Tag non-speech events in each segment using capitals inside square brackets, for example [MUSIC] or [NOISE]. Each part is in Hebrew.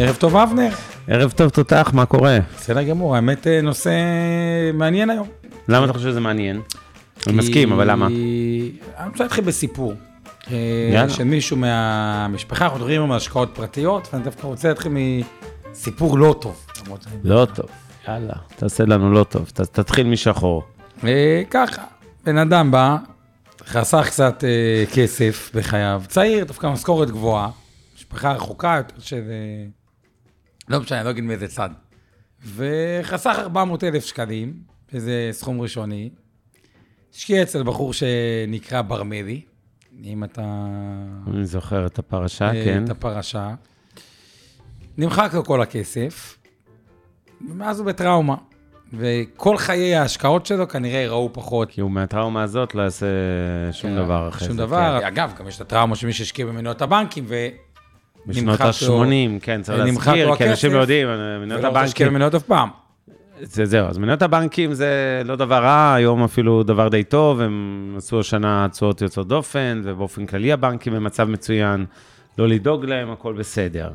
ערב טוב, אבנר. ערב טוב, תותח, מה קורה? בסדר גמור, האמת אה, נושא מעניין היום. למה אתה חושב שזה מעניין? אני מסכים, אבל למה? אני רוצה להתחיל בסיפור. אה, יאללה. של מישהו מהמשפחה, אנחנו מדברים על השקעות פרטיות, ואני דווקא רוצה להתחיל מסיפור לא טוב. לא טוב, יאללה, תעשה לנו לא טוב, תתחיל משחור. אה, ככה, בן אדם בא, חסך קצת כסף בחייו, צעיר, דווקא משכורת גבוהה, משפחה רחוקה יותר של... לא משנה, לא אגיד מאיזה צד. וחסך 400 אלף שקלים, שזה סכום ראשוני. השקיע אצל בחור שנקרא ברמלי, אם אתה... אני זוכר את הפרשה, אה, כן. את הפרשה. נמחק לו כל הכסף, ומאז הוא בטראומה. וכל חיי ההשקעות שלו כנראה ראו פחות. כי הוא מהטראומה הזאת לא יעשה שום דבר אחרי זה. שום כן. דבר. אגב, גם יש את הטראומה של מי שהשקיע במניות הבנקים, ו... בשנות נמחק לו- ה-80, כן, צריך להזכיר, כי אנשים לא יודעים, מניות ולא רוצה להשקיע הבנקים, במניות אף פעם. זה זהו, אז מניות הבנקים זה לא דבר רע, היום אפילו דבר די טוב, הם עשו השנה תשואות יוצאות דופן, ובאופן כללי הבנקים במצב מצוין, לא לדאוג להם, הכל בסדר.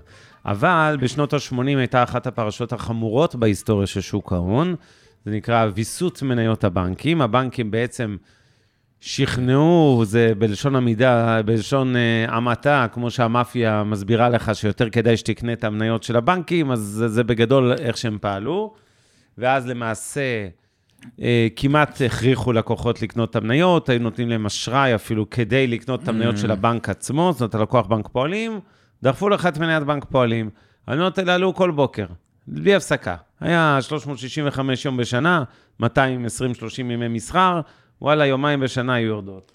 אבל בשנות ה-80 הייתה אחת הפרשות החמורות בהיסטוריה של שוק ההון, זה נקרא ויסות מניות הבנקים. הבנקים בעצם שכנעו, זה בלשון עמידה, בלשון אה, המעטה, כמו שהמאפיה מסבירה לך שיותר כדאי שתקנה את המניות של הבנקים, אז זה, זה בגדול איך שהם פעלו. ואז למעשה אה, כמעט הכריחו לקוחות לקנות את המניות, היו נותנים להם אשראי אפילו כדי לקנות את המניות של הבנק עצמו, זאת אומרת, הלקוח בנק פועלים, דחפו לך את מניית בנק פועלים. המניות האלה עלו כל בוקר, בלי הפסקה. היה 365 יום בשנה, 220-30 ימי מסחר, וואלה, יומיים בשנה היו יורדות.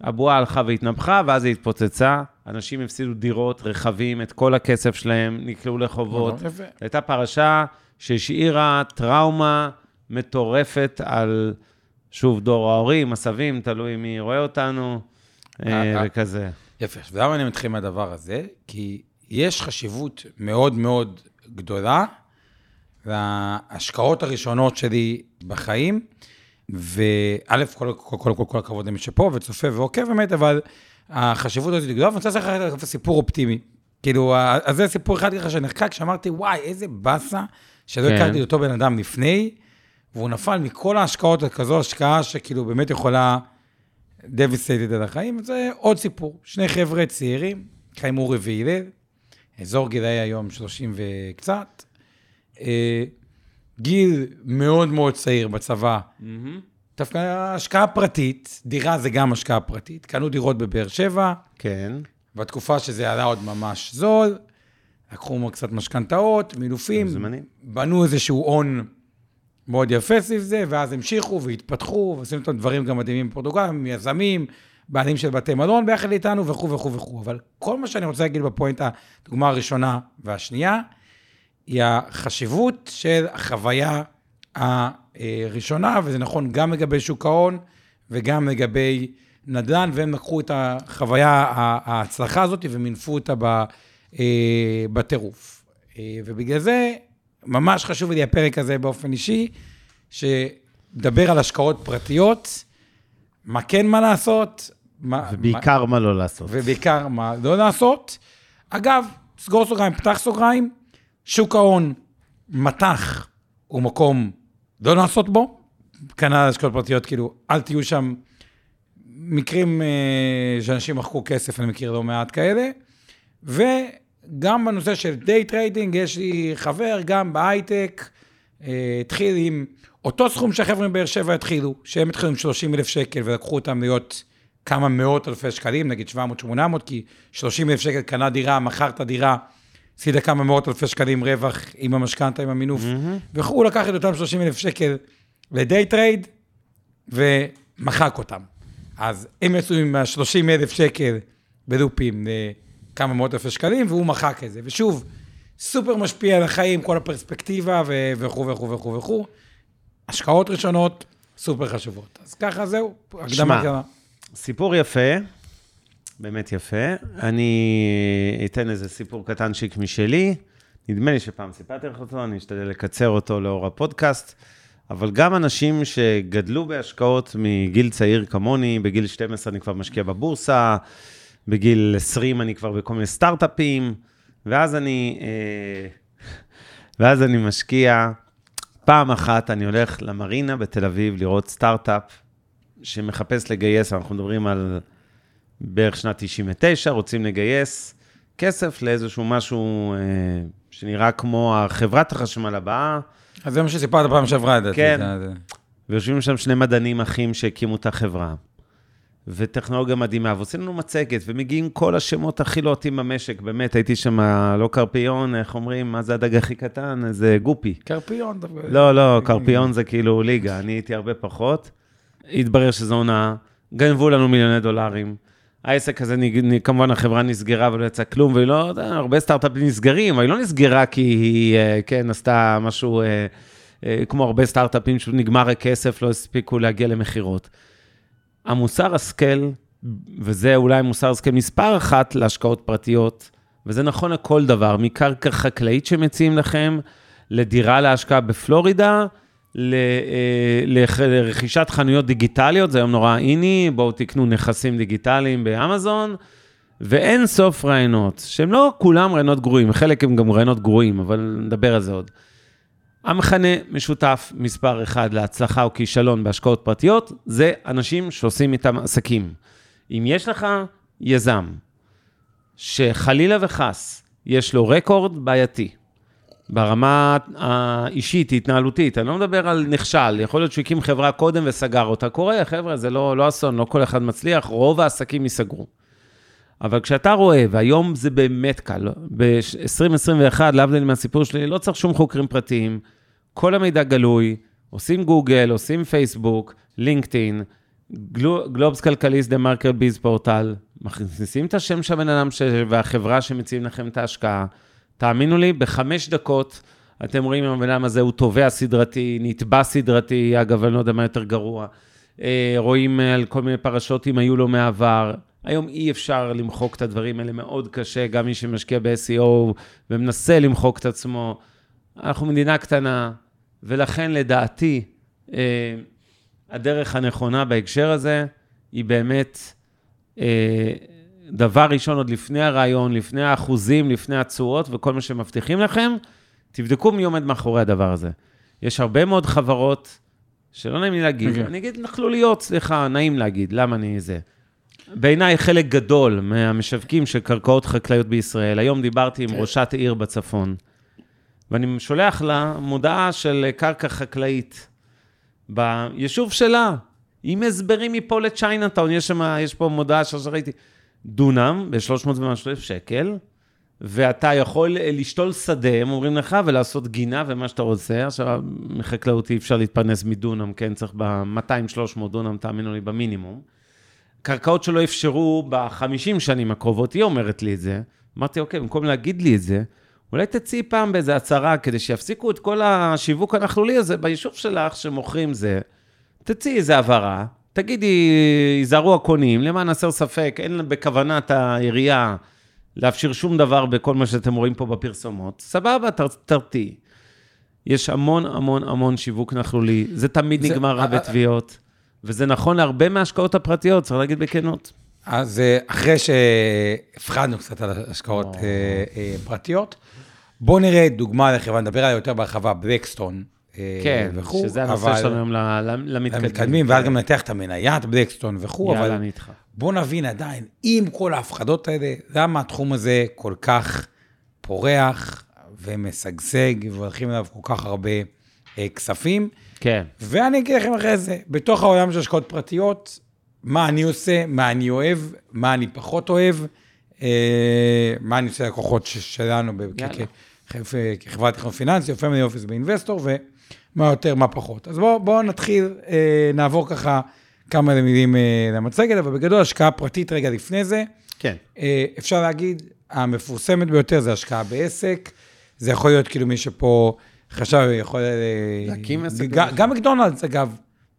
והבועה הלכה והתנפחה, ואז היא התפוצצה. אנשים הפסידו דירות, רכבים, את כל הכסף שלהם, נקלעו לחובות. יפה. הייתה פרשה שהשאירה טראומה מטורפת על, שוב, דור ההורים, הסבים, תלוי מי רואה אותנו, אה, אה, אה. וכזה. יפה, אז למה אני מתחיל מהדבר הזה? כי יש חשיבות מאוד מאוד גדולה להשקעות הראשונות שלי בחיים, וא', כל, כל, כל, כל, כל הכבוד למי שפה וצופה ועוקב באמת, אבל החשיבות הזאת היא גדולה, ואני רוצה לספר לך סיפור אופטימי. כאילו, אז זה סיפור אחד ככה שנחקק, שאמרתי, וואי, איזה באסה, שלא כן. הכרתי אותו בן אדם לפני, והוא נפל מכל ההשקעות לכזו השקעה שכאילו באמת יכולה devastated על החיים, זה עוד סיפור. שני חבר'ה צעירים, חיים אורי והלל, אזור גילאי היום 30 וקצת. גיל מאוד מאוד צעיר בצבא, דווקא השקעה פרטית, דירה זה גם השקעה פרטית. קנו דירות בבאר שבע, כן. בתקופה שזה עלה עוד ממש זול, לקחו קצת משכנתאות, מילופים, מוזמנים. בנו איזשהו הון מאוד יפה סביב זה, ואז המשיכו והתפתחו, ועשינו את הדברים גם מדהימים בפורטוגל, עם יזמים, בעלים של בתי מלון ביחד איתנו, וכו' וכו' וכו'. אבל כל מה שאני רוצה להגיד בפואנטה, הדוגמה הראשונה והשנייה, היא החשיבות של החוויה הראשונה, וזה נכון גם לגבי שוק ההון וגם לגבי נדל"ן, והם לקחו את החוויה, ההצלחה הזאת, ומינפו אותה אה, בטירוף. אה, ובגלל זה, ממש חשוב לי הפרק הזה באופן אישי, שמדבר על השקעות פרטיות, מה כן מה לעשות, מה, ובעיקר מה לא לעשות. ובעיקר מה לא לעשות. אגב, סגור סוגריים, פתח סוגריים, שוק ההון, מטח, הוא מקום לא לעשות בו, כנ"ל השקעות פרטיות, כאילו, אל תהיו שם. מקרים אה, שאנשים מחקו כסף, אני מכיר לא מעט כאלה. וגם בנושא של day trading, יש לי חבר, גם בהייטק, אה, התחיל עם אותו סכום שהחבר'ה מבאר שבע התחילו, שהם התחילו עם 30 אלף שקל ולקחו אותם להיות כמה מאות אלפי שקלים, נגיד 700-800, כי 30 אלף שקל קנה דירה, מכר את הדירה, הפסידה כמה מאות אלפי שקלים רווח עם המשכנתה, עם המינוף, והוא לקח את אותם 30 אלף שקל ל day trade, ומחק אותם. אז הם יצאו עם ה-30 אלף שקל בלופים כמה מאות אלפי שקלים, והוא מחק את זה. ושוב, סופר משפיע על החיים, כל הפרספקטיבה וכו' וכו' וכו' וכו'. השקעות ראשונות, סופר חשובות. אז ככה זהו, הקדמה. סיפור יפה, באמת יפה. אני אתן איזה סיפור קטנצ'יק משלי. נדמה לי שפעם סיפרתי לך אותו, אני אשתדל לקצר אותו לאור הפודקאסט. אבל גם אנשים שגדלו בהשקעות מגיל צעיר כמוני, בגיל 12 אני כבר משקיע בבורסה, בגיל 20 אני כבר בכל מיני סטארט-אפים, ואז אני, אה, ואז אני משקיע, פעם אחת אני הולך למרינה בתל אביב לראות סטארט-אפ שמחפש לגייס, אנחנו מדברים על בערך שנת 99, רוצים לגייס כסף לאיזשהו משהו אה, שנראה כמו חברת החשמל הבאה. אז זה מה שסיפרת פעם שעברה, לדעתי. כן. זה- ויושבים שם שני מדענים אחים שהקימו את החברה, וטכנולוגיה מדהימה, ועושים לנו מצגת, ומגיעים כל השמות הכי לוהטים במשק, באמת, הייתי שם, לא קרפיון, איך אומרים, מה זה הדג הכי קטן? איזה גופי. קרפיון. דווקא. לא, לא, קרפיון זה כאילו ליגה, אני הייתי הרבה פחות. התברר שזו הונאה, גנבו לנו מיליוני דולרים. העסק הזה, כמובן, החברה נסגרה ולא יצא כלום, ולא, יודע, הרבה סטארט-אפים נסגרים, אבל היא לא נסגרה כי היא, אה, כן, עשתה משהו, אה, אה, כמו הרבה סטארט-אפים, פשוט נגמר הכסף, לא הספיקו להגיע למכירות. המוסר השכל, וזה אולי מוסר השכל מספר אחת להשקעות פרטיות, וזה נכון לכל דבר, מקרקע חקלאית שמציעים לכם, לדירה להשקעה בפלורידה, אה, לרכישת חנויות דיגיטליות, זה היום נורא איני, בואו תקנו נכסים דיגיטליים באמזון, ואין סוף רעיונות, שהם לא כולם רעיונות גרועים, חלק הם גם רעיונות גרועים, אבל נדבר על זה עוד. המכנה משותף מספר אחד להצלחה או כישלון בהשקעות פרטיות, זה אנשים שעושים איתם עסקים. אם יש לך יזם שחלילה וחס יש לו רקורד בעייתי, ברמה האישית, התנהלותית, אני לא מדבר על נכשל, יכול להיות שהוא הקים חברה קודם וסגר אותה. קורה, חבר'ה, זה לא, לא אסון, לא כל אחד מצליח, רוב העסקים ייסגרו. אבל כשאתה רואה, והיום זה באמת קל, ב-2021, להבדיל מהסיפור שלי, לא צריך שום חוקרים פרטיים, כל המידע גלוי, עושים גוגל, עושים פייסבוק, לינקדאין, גלובס כלכליסט, דה מרקר ביז פורטל, מכניסים את השם של הבן אדם. והחברה שמציעים לכם את ההשקעה. תאמינו לי, בחמש דקות אתם רואים אם הבן אדם הזה הוא תובע סדרתי, נתבע סדרתי, אגב, אני לא יודע מה יותר גרוע. אה, רואים על כל מיני פרשות אם היו לו מעבר. היום אי אפשר למחוק את הדברים האלה, מאוד קשה, גם מי שמשקיע ב-SEO ומנסה למחוק את עצמו. אנחנו מדינה קטנה, ולכן לדעתי, אה, הדרך הנכונה בהקשר הזה היא באמת, אה, דבר ראשון, עוד לפני הרעיון, לפני האחוזים, לפני התשואות וכל מה שמבטיחים לכם, תבדקו מי עומד מאחורי הדבר הזה. יש הרבה מאוד חברות, שלא נעים לי להגיד, אוקיי. אני אגיד נכלוליות, סליחה, נעים להגיד, למה אני זה? בעיניי חלק גדול מהמשווקים של קרקעות חקלאיות בישראל, היום דיברתי עם ראשת עיר בצפון, ואני שולח לה מודעה של קרקע חקלאית ביישוב שלה, עם הסברים מפה לצ'יינאטאון, יש שם, יש פה מודעה שעכשיו ראיתי, דונם ב-300 ומשהו אלף שקל, ואתה יכול לשתול שדה, הם אומרים לך, ולעשות גינה ומה שאתה רוצה. עכשיו, מחקלאות אי אפשר להתפרנס מדונם, כן? צריך ב-200-300 דונם, תאמינו לי, במינימום. קרקעות שלא אפשרו ב-50 שנים הקרובות, היא אומרת לי את זה. אמרתי, אוקיי, במקום להגיד לי את זה, אולי תצאי פעם באיזה הצהרה, כדי שיפסיקו את כל השיווק הנכלולי הזה ביישוב שלך, שמוכרים זה. תצאי איזה הבהרה, תגידי, ייזהרו הקונים, למען הסר ספק, אין בכוונת העירייה להפשיר שום דבר בכל מה שאתם רואים פה בפרסומות. סבבה, תר- תרתיעי. יש המון המון המון שיווק נכלולי, זה תמיד זה- נגמר רע אה, בתביעות, וזה נכון להרבה מההשקעות הפרטיות, צריך להגיד בכנות. אז אה, אחרי שהפחדנו קצת על השקעות אה, אה, פרטיות, בואו נראה דוגמה לחברה, נדבר עליה יותר בהרחבה, בלקסטון. אה, כן, וכו', שזה הנושא אבל- שלנו היום למתקדמים. למתקדמים, ואז גם ננתח את המניית בלקסטון וכו', יאללה, אבל אני איתך. בואו נבין עדיין, עם כל ההפחדות האלה, למה התחום הזה כל כך פורח ומשגשג, והולכים אליו כל כך הרבה אה, כספים. כן. ואני אגיד לכם אחרי זה, בתוך העולם של השקעות פרטיות, מה אני עושה, מה אני אוהב, מה אני פחות אוהב, אה, מה אני עושה לקוחות ש- שלנו יאללה. כחברת תכנון פיננסי או פמילי אופיס באינבסטור, ומה יותר, מה פחות. אז בואו בוא נתחיל, אה, נעבור ככה כמה מילים אה, למצגת, אבל בגדול השקעה פרטית רגע לפני זה. כן. אה, אפשר להגיד, המפורסמת ביותר זה השקעה בעסק. זה יכול להיות כאילו מי שפה חשב, יכול... אה, להקים עסק. גם מקדונלדס, אגב.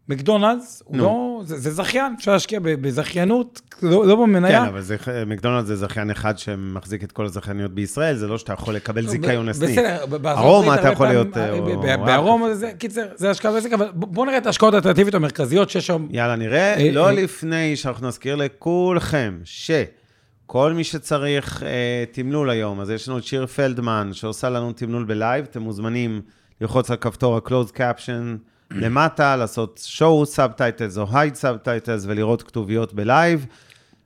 מקדונלדס, נו. לא, זה, זה זכיין, אפשר להשקיע בזכיינות, לא, לא במניה. כן, אבל זה, מקדונלדס זה זכיין אחד שמחזיק את כל הזכייניות בישראל, זה לא שאתה יכול לקבל זיכיון לסניף. בסדר, ארומה אתה יכול להיות, אה, או בארומה זה, קיצר, זה השקעה בעסק, אבל ב- בוא נראה את ההשקעות האלטרנטיביות המרכזיות שיש שם. יאללה, נראה. אה, לא אה. לפני שאנחנו נזכיר לכולכם שכל מי שצריך אה, תמלול היום, אז יש לנו את שיר פלדמן, שעושה לנו תמלול בלייב, אתם מוזמנים ללחוץ על כפתור ה-closed caption למטה, לעשות show subtitles או hide subtitles ולראות כתוביות בלייב.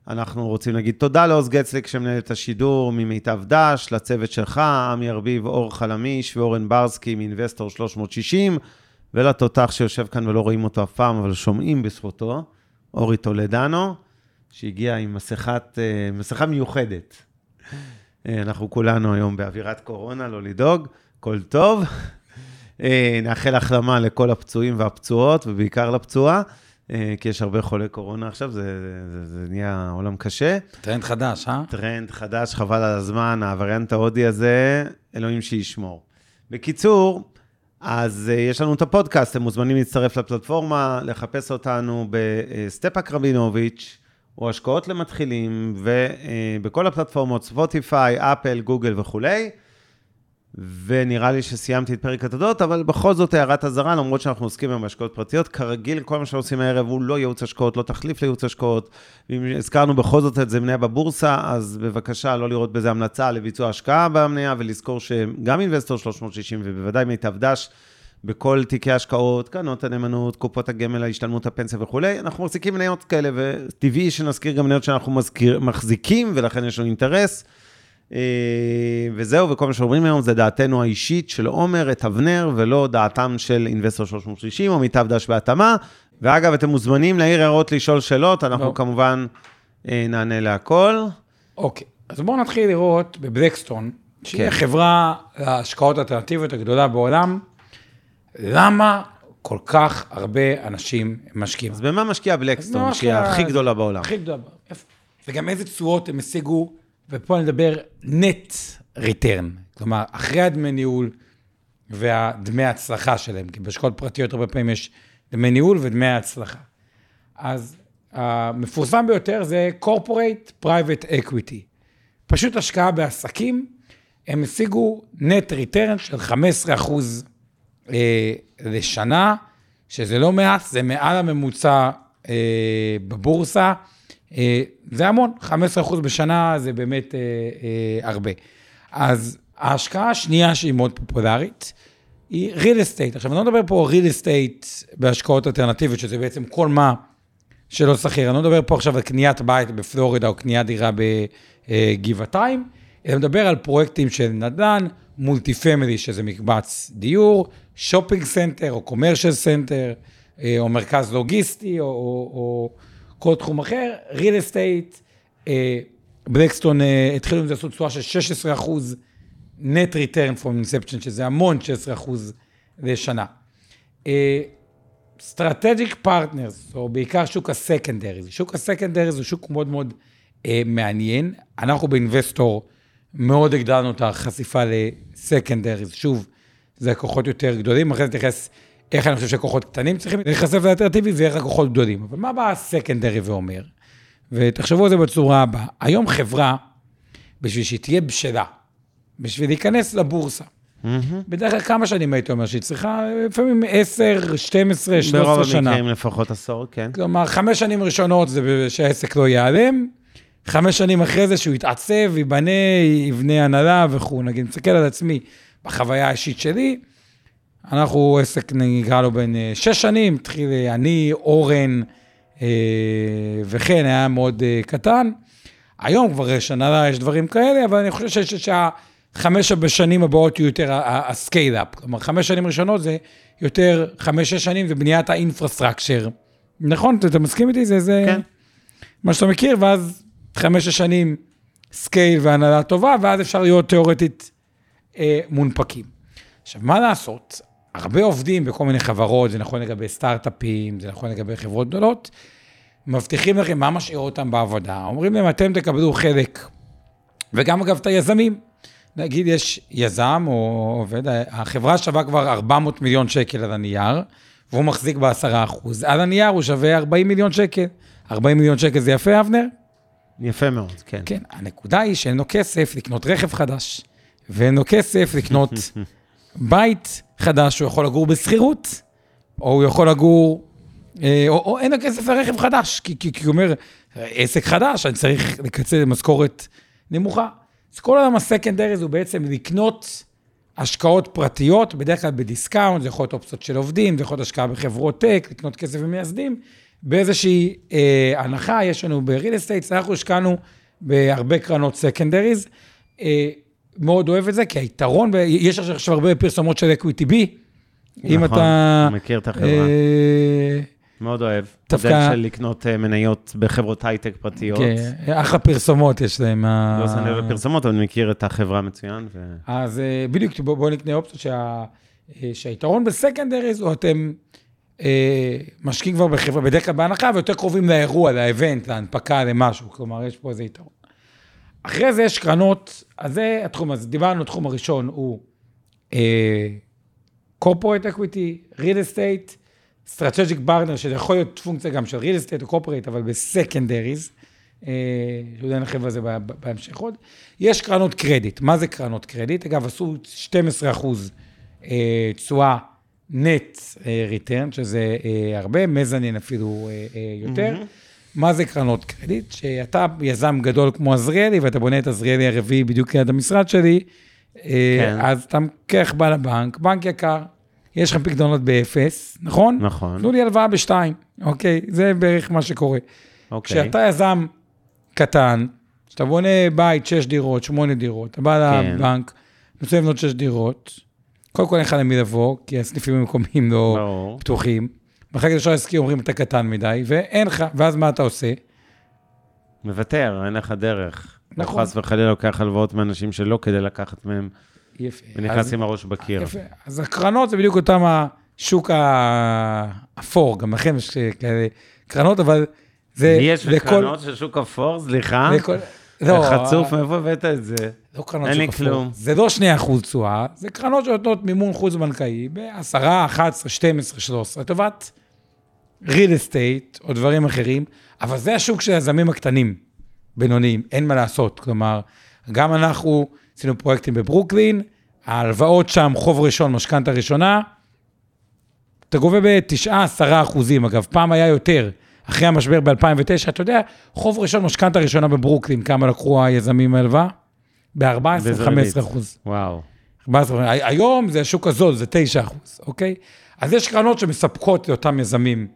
אנחנו רוצים להגיד תודה לעוז גצליק שמנהל את השידור ממיטב דש, לצוות שלך, עמי ארביב, אור חלמיש ואורן ברסקי מאינבסטור 360, ולתותח שיושב כאן ולא רואים אותו אף פעם, אבל שומעים בזכותו, אורי טולדנו, שהגיע עם מסכת, אה, מסכה מיוחדת. אה, אנחנו כולנו היום באווירת קורונה, לא לדאוג, הכל טוב. אה, נאחל החלמה לכל הפצועים והפצועות, ובעיקר לפצועה, אה, כי יש הרבה חולי קורונה עכשיו, זה, זה, זה נהיה עולם קשה. טרנד חדש, אה? טרנד חדש, חבל על הזמן, הווריאנט ההודי הזה, אלוהים שישמור. בקיצור, אז uh, יש לנו את הפודקאסט, אתם מוזמנים להצטרף לפלטפורמה, לחפש אותנו בסטפאק רבינוביץ', או השקעות למתחילים, ובכל הפלטפורמות, ספוטיפיי, אפל, גוגל וכולי. ונראה לי שסיימתי את פרק התודות, אבל בכל זאת הערת אזהרה, למרות שאנחנו עוסקים בהשקעות פרטיות, כרגיל, כל מה שאנחנו עושים הערב הוא לא ייעוץ השקעות, לא תחליף לייעוץ השקעות. ואם הזכרנו בכל זאת את זה מניה בבורסה, אז בבקשה לא לראות בזה המלצה לביצוע השקעה במניה, ולזכור שגם אינבסטור 360 ובוודאי מיטב דש, בכל תיקי השקעות, קרנות הנאמנות, קופות הגמל, ההשתלמות הפנסיה וכולי, אנחנו מחזיקים מניות כאלה, וטבעי שנזכיר גם מניות שאנחנו מזכיר, מחזיקים, ולכן יש לנו אינטרס. אה, וזהו, וכל מה שאומרים היום זה דעתנו האישית של עומר, את אבנר, ולא דעתם של אינבסטור 360 או מיטב דש בהתאמה. ואגב, אתם מוזמנים להעיר הערות, לשאול שאלות, אנחנו לא. כמובן אה, נענה להכל. אוקיי, אז בואו נתחיל לראות בבלקסטון, שהיא כן. החברה להשקעות האלטרנטיביות הגדולה בעולם, למה כל כך הרבה אנשים משקיעים. אז במה משקיע בלקסטון, שהיא הכי גדולה בעולם? הכי גדולה. בעולם. איפה? וגם איזה תשואות הם השיגו, ופה אני מדבר נט ריטרן, כלומר, אחרי הדמי ניהול והדמי ההצלחה שלהם, כי בהשקעות פרטיות הרבה פעמים יש דמי ניהול ודמי ההצלחה. אז המפורסם ביותר זה corporate private equity. פשוט השקעה בעסקים, הם השיגו נט ריטרן של 15 אחוז אה, לשנה, שזה לא מעט, זה מעל הממוצע אה, בבורסה. אה, זה המון, 15 אחוז בשנה זה באמת אה, אה, הרבה. אז ההשקעה השנייה שהיא מאוד פופולרית, היא real estate. עכשיו, אני לא מדבר פה real estate בהשקעות אלטרנטיביות, שזה בעצם כל מה שלא שכיר. אני לא מדבר פה עכשיו על קניית בית בפלורידה או קניית דירה בגבעתיים, אלא מדבר על פרויקטים של נדל"ן, multi family, שזה מקבץ דיור, shopping center או commercial center, או מרכז לוגיסטי, או, או, או כל תחום אחר, real estate, אה, בלקסטון אה, התחילו עם זה לעשות תשואה של 16 אחוז, net return from inception, שזה המון 16 אחוז לשנה. אה, strategic partners, או בעיקר שוק הסקנדריז. שוק הסקנדריז הוא שוק מאוד מאוד אה, מעניין. אנחנו באינבסטור מאוד הגדלנו את החשיפה לסקנדריז. שוב, זה לקוחות יותר גדולים, אחרי זה נתייחס איך אני חושב שלקוחות קטנים צריכים להיחשף לאלטרנטיבי ואיך לקוחות גדולים. אבל מה בא הסקנדרי ואומר? ותחשבו על זה בצורה הבאה. היום חברה, בשביל שהיא תהיה בשלה, בשביל להיכנס לבורסה, בדרך כלל כמה שנים הייתי אומר שהיא צריכה? לפעמים 10, 12, 13 ברוב שנה. המקרים לפחות עשור, כן. כלומר, חמש שנים ראשונות זה שהעסק לא ייעלם, חמש שנים אחרי זה שהוא יתעצב, ייבנה, יבנה הנהלה וכו'. נגיד, מסתכל על עצמי בחוויה האישית שלי, אנחנו עסק, נקרא לו בין אה, שש שנים, התחיל אה, אני, אורן אה, וכן, היה מאוד קטן. היום כבר הנהלה, יש דברים כאלה, אבל אני חושב ש- שהחמש בשנים הבאות יהיו יותר ה scale-up. כלומר, חמש שנים ראשונות זה יותר, חמש-שש שנים זה בניית ה infrastructure. נכון? אתה מסכים איתי? זה, זה כן. מה שאתה מכיר, ואז חמש-שש שנים scale והנהלה טובה, ואז אפשר להיות תיאורטית אה, מונפקים. עכשיו, מה לעשות? הרבה עובדים בכל מיני חברות, זה נכון לגבי סטארט-אפים, זה נכון לגבי חברות גדולות, מבטיחים לכם מה משאיר אותם בעבודה. אומרים להם, אתם תקבלו חלק וגם אגב את היזמים. נגיד יש יזם או עובד, החברה שווה כבר 400 מיליון שקל על הנייר, והוא מחזיק ב-10 אחוז. על הנייר הוא שווה 40 מיליון שקל. 40 מיליון שקל זה יפה, אבנר? יפה מאוד, כן. כן, הנקודה היא שאין לו כסף לקנות רכב חדש, ואין לו כסף לקנות [LAUGHS] בית חדש, הוא יכול לגור בשכירות, או הוא יכול לגור, אה, או, או אין לו כסף לרכב חדש, כי, כי, כי הוא אומר, עסק חדש, אני צריך לקצר למשכורת נמוכה. אז כל העולם ה secondaries הוא בעצם לקנות השקעות פרטיות, בדרך כלל ב discount, זה יכול להיות אופציות של עובדים, זה יכול להיות השקעה בחברות טק, לקנות כסף ממייסדים, באיזושהי אה, הנחה, יש לנו ב-real estate, אנחנו השקענו בהרבה קרנות secondaries. אה, מאוד אוהב את זה, כי היתרון, יש עכשיו הרבה פרסומות של אקוויטי בי. נכון, אם אתה... מכיר את החברה. אה, מאוד אוהב. דווקא... מודל של לקנות אה, מניות בחברות הייטק פרטיות. כן, אחלה פרסומות יש להם. לא שם לב לפרסומות, אבל אני מכיר את החברה מצוין. ו... אז אה, בדיוק, בואו בוא נקנה אופציות שה... אה, שהיתרון בסקנדריז, או אתם אה, משקיעים כבר בחברה, בדרך כלל בהנחה, ויותר קרובים לאירוע, לאבנט, להנפקה, למשהו. כלומר, יש פה איזה יתרון. אחרי זה יש קרנות, אז זה התחום, אז דיברנו, התחום הראשון הוא אה, corporate equity, real estate, strategic partner, שזה יכול להיות פונקציה גם של real estate או corporate, אבל בסקנדריז, אה, לא נרחיב על זה בהמשך עוד. יש קרנות קרדיט. מה זה קרנות קרדיט? אגב, עשו 12 אחוז אה, תשואה נט ריטרן, שזה אה, הרבה, מזנין אפילו אה, אה, יותר. Mm-hmm. מה זה קרנות קרדיט? שאתה יזם גדול כמו עזריאלי, ואתה בונה את עזריאלי הרביעי בדיוק ליד המשרד שלי, אה, כן. אז אתה מקח בא לבנק, בנק יקר, יש לך פקדונות באפס, נכון? נכון. תנו לי הלוואה בשתיים, אוקיי? זה בערך מה שקורה. אוקיי. כשאתה יזם קטן, כשאתה בונה בית, שש דירות, שמונה דירות, אתה בא כן. לבנק, רוצה לבנות שש דירות, קודם כל אין לך למי לבוא, כי הסניפים המקומיים לא no. פתוחים. מחלקת אשראי עסקי אומרים, אתה קטן מדי, ואין לך, ואז מה אתה עושה? מוותר, אין לך דרך. נכון. חס וחלילה לוקח הלוואות מאנשים שלא כדי לקחת מהם. יפה. ונכנס עם הראש בקיר. יפה. אז הקרנות זה בדיוק אותם השוק האפור, גם לכם יש כאלה קרנות, אבל זה... יש לכל... קרנות של שוק אפור? סליחה? לכל... לא, חצוף, מאיפה הבאת את זה? לא קרנות. אין לי כלום. זה לא 2% תשואה, זה קרנות שנותנות מימון חוץ-בנקאי ב-10, 11, 12, 13, לטובת real estate או דברים אחרים, אבל זה השוק של היזמים הקטנים, בינוניים, אין מה לעשות. כלומר, גם אנחנו עשינו פרויקטים בברוקלין, ההלוואות שם, חוב ראשון, משכנתה ראשונה, אתה גובה ב-9, 10 אחוזים, אגב, פעם היה יותר. אחרי המשבר ב-2009, אתה יודע, חוב ראשון, משכנתה ראשונה בברוקלין, כמה לקחו היזמים מהלוואה? ב-14-15 אחוז. וואו. 14, היום זה השוק הזול, זה 9 אחוז, אוקיי? אז יש קרנות שמספקות לאותם יזמים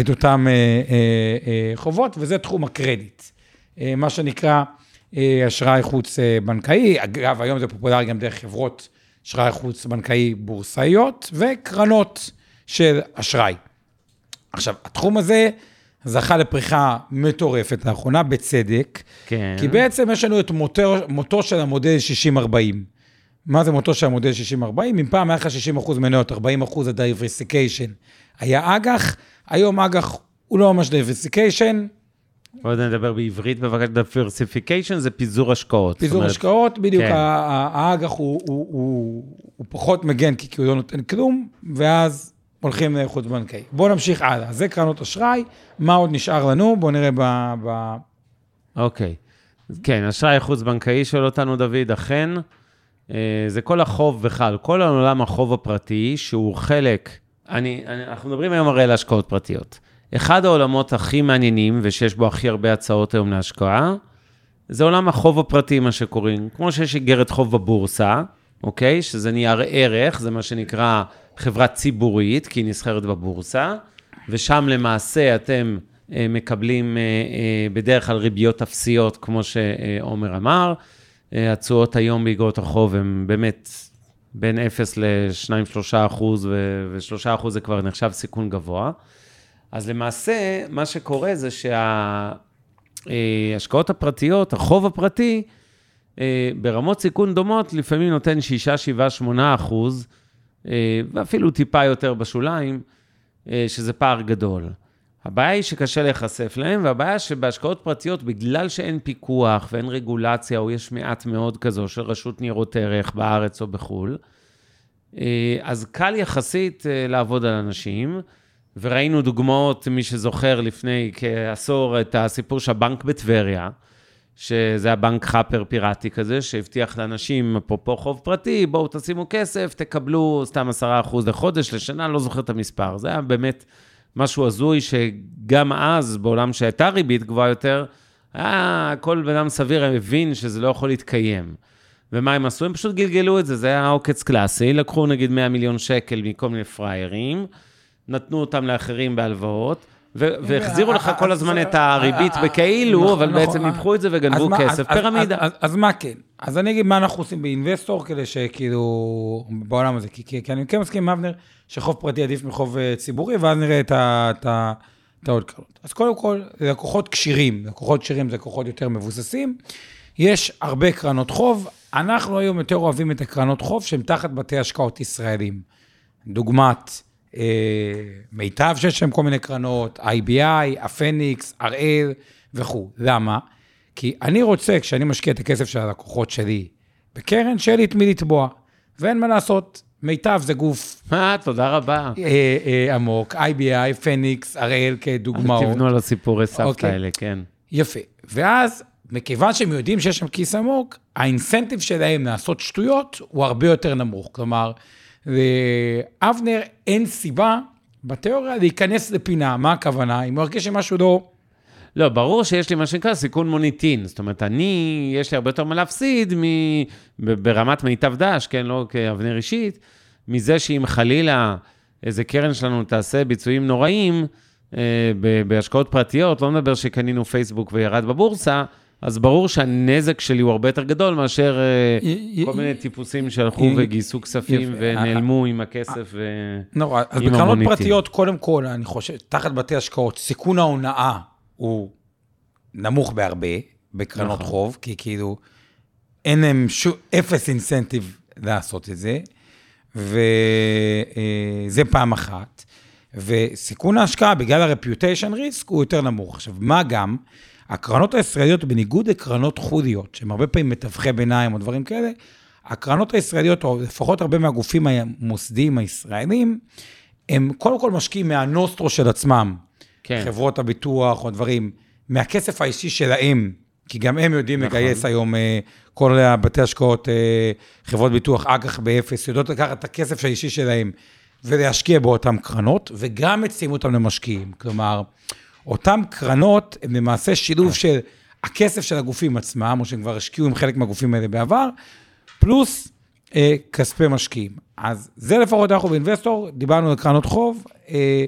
את אותם אה, אה, אה, חובות, וזה תחום הקרדיט. אה, מה שנקרא אה, אשראי חוץ-בנקאי, אה, אגב, היום זה פופולרי גם דרך חברות אשראי חוץ-בנקאי בורסאיות, וקרנות של אשראי. עכשיו, התחום הזה זכה לפריחה מטורפת לאחרונה, בצדק, כן. כי בעצם יש לנו את מותו, מותו של המודל 60-40. מה זה מותו של המודל 60-40? אם פעם היה לך 60 אחוז מניות, 40 אחוז ה diversification היה אג"ח, היום אג"ח הוא לא ממש diversification. בואו נדבר בעברית בבקשה, diversification זה פיזור השקעות. פיזור אומרת, השקעות, בדיוק, כן. האג"ח הוא, הוא, הוא, הוא פחות מגן כי הוא לא נותן כלום, ואז הולכים לחוץ בנקאי. בואו נמשיך הלאה. זה קרנות אשראי, מה עוד נשאר לנו? בואו נראה ב... ב... אוקיי. כן, אשראי חוץ-בנקאי שואל אותנו דוד, אכן, אה, זה כל החוב בכלל, כל העולם החוב הפרטי, שהוא חלק, אני, אני, אנחנו מדברים היום הרי על השקעות פרטיות. אחד העולמות הכי מעניינים, ושיש בו הכי הרבה הצעות היום להשקעה, זה עולם החוב הפרטי, מה שקוראים. כמו שיש איגרת חוב בבורסה, אוקיי? שזה נייר ערך, זה מה שנקרא חברה ציבורית, כי היא נסחרת בבורסה, ושם למעשה אתם אה, מקבלים אה, אה, בדרך כלל ריביות אפסיות, כמו שעומר אמר. התשואות היום באגרות החוב הן באמת בין 0 ל-2-3 אחוז, ו-3 אחוז זה כבר נחשב סיכון גבוה. אז למעשה, מה שקורה זה שההשקעות הפרטיות, החוב הפרטי, ברמות סיכון דומות, לפעמים נותן 6, 7, 8 אחוז, ואפילו טיפה יותר בשוליים, שזה פער גדול. הבעיה היא שקשה להיחשף להם, והבעיה שבהשקעות פרטיות, בגלל שאין פיקוח ואין רגולציה, או יש מעט מאוד כזו של רשות ניירות ערך בארץ או בחו"ל, אה, אז קל יחסית אה, לעבוד על אנשים, וראינו דוגמאות, מי שזוכר לפני כעשור, את הסיפור של הבנק בטבריה, שזה הבנק חאפר פיראטי כזה, שהבטיח לאנשים, אפרופו חוב פרטי, בואו תשימו כסף, תקבלו סתם 10% לחודש, לשנה, לא זוכר את המספר. זה היה באמת משהו הזוי, שגם אז, בעולם שהייתה ריבית גבוהה יותר, היה, כל בן אדם סביר הבין שזה לא יכול להתקיים. ומה הם עשו? הם פשוט גלגלו את זה, זה היה עוקץ קלאסי, לקחו נגיד 100 מיליון שקל מכל מיני פראיירים, נתנו אותם לאחרים בהלוואות, והחזירו לך כל הזמן את הריבית בכאילו, נכון, אבל נכון. בעצם ניפחו את זה וגנבו כסף, פירמידה. אז- מה כן? אז אני אגיד מה אנחנו עושים באינבסטור, כדי שכאילו, בעולם הזה, כי- אני כן מסכים עם אבנר, שחוב פרטי עדיף מחוב אה, ציבורי, ואז נראה את העוד קרנות. אז קודם כל, לקוחות כשירים, לקוחות כשירים זה לקוחות יותר מבוססים. יש הרבה קרנות חוב, אנחנו היום יותר אוהבים את הקרנות חוב שהן תחת בתי השקעות ישראלים. דוגמת אה, מיטב שיש להם כל מיני קרנות, IBI, הפניקס, הראל וכו'. למה? כי אני רוצה, כשאני משקיע את הכסף של הלקוחות שלי בקרן, שיהיה לי את מי לתבוע. ואין מה לעשות, מיטב זה גוף אה, תודה רבה. אה, אה, עמוק, IBI, פניקס, הראל כדוגמאות. תבנו על הסיפורי סבתא אוקיי. האלה, כן. יפה. ואז, מכיוון שהם יודעים שיש שם כיס עמוק, האינסנטיב שלהם לעשות שטויות הוא הרבה יותר נמוך. כלומר, לאבנר אין סיבה, בתיאוריה, להיכנס לפינה. מה הכוונה? אם הוא ירגיש שמשהו לא... לא, ברור שיש לי מה שנקרא סיכון מוניטין. זאת אומרת, אני, יש לי הרבה יותר מה להפסיד מ... ברמת מיטב דש, כן, לא כאבנר אישית, מזה שאם חלילה איזה קרן שלנו תעשה ביצועים נוראים אה, בהשקעות פרטיות, לא מדבר שקנינו פייסבוק וירד בבורסה, אז ברור שהנזק שלי הוא הרבה יותר גדול מאשר אה, כל מיני טיפוסים שהלכו וגייסו כספים. ונעלמו עם הכסף. ו... נורא. אז עם בקרנות. פרטיות, קודם כל, אני חושב, תחת בתי השקעות, סיכון ההונאה הוא נמוך בהרבה בקרנות נכון. חוב, כי כאילו, אין להם אפס אינסנטיב לעשות את זה, וזה פעם אחת. וסיכון ההשקעה, בגלל ה-reputation risk, הוא יותר נמוך. עכשיו, מה גם, הקרנות הישראליות, בניגוד לקרנות חודיות, שהן הרבה פעמים מתווכי ביניים או דברים כאלה, הקרנות הישראליות, או לפחות הרבה מהגופים המוסדיים הישראלים, הם קודם כל משקיעים מהנוסטרו של עצמם. כן. חברות הביטוח או דברים, מהכסף האישי שלהם, כי גם הם יודעים נכון. לגייס היום, אה, כל הבתי השקעות, אה, חברות ביטוח, אג"ח באפס, יודעות לקחת את הכסף האישי שלהם ולהשקיע באותן קרנות, וגם מציעים אותם למשקיעים. כלומר, אותן קרנות הן למעשה שילוב של הכסף של הגופים עצמם, או שהם כבר השקיעו עם חלק מהגופים האלה בעבר, פלוס אה, כספי משקיעים. אז זה לפחות אנחנו באינבסטור, דיברנו על קרנות חוב, אה,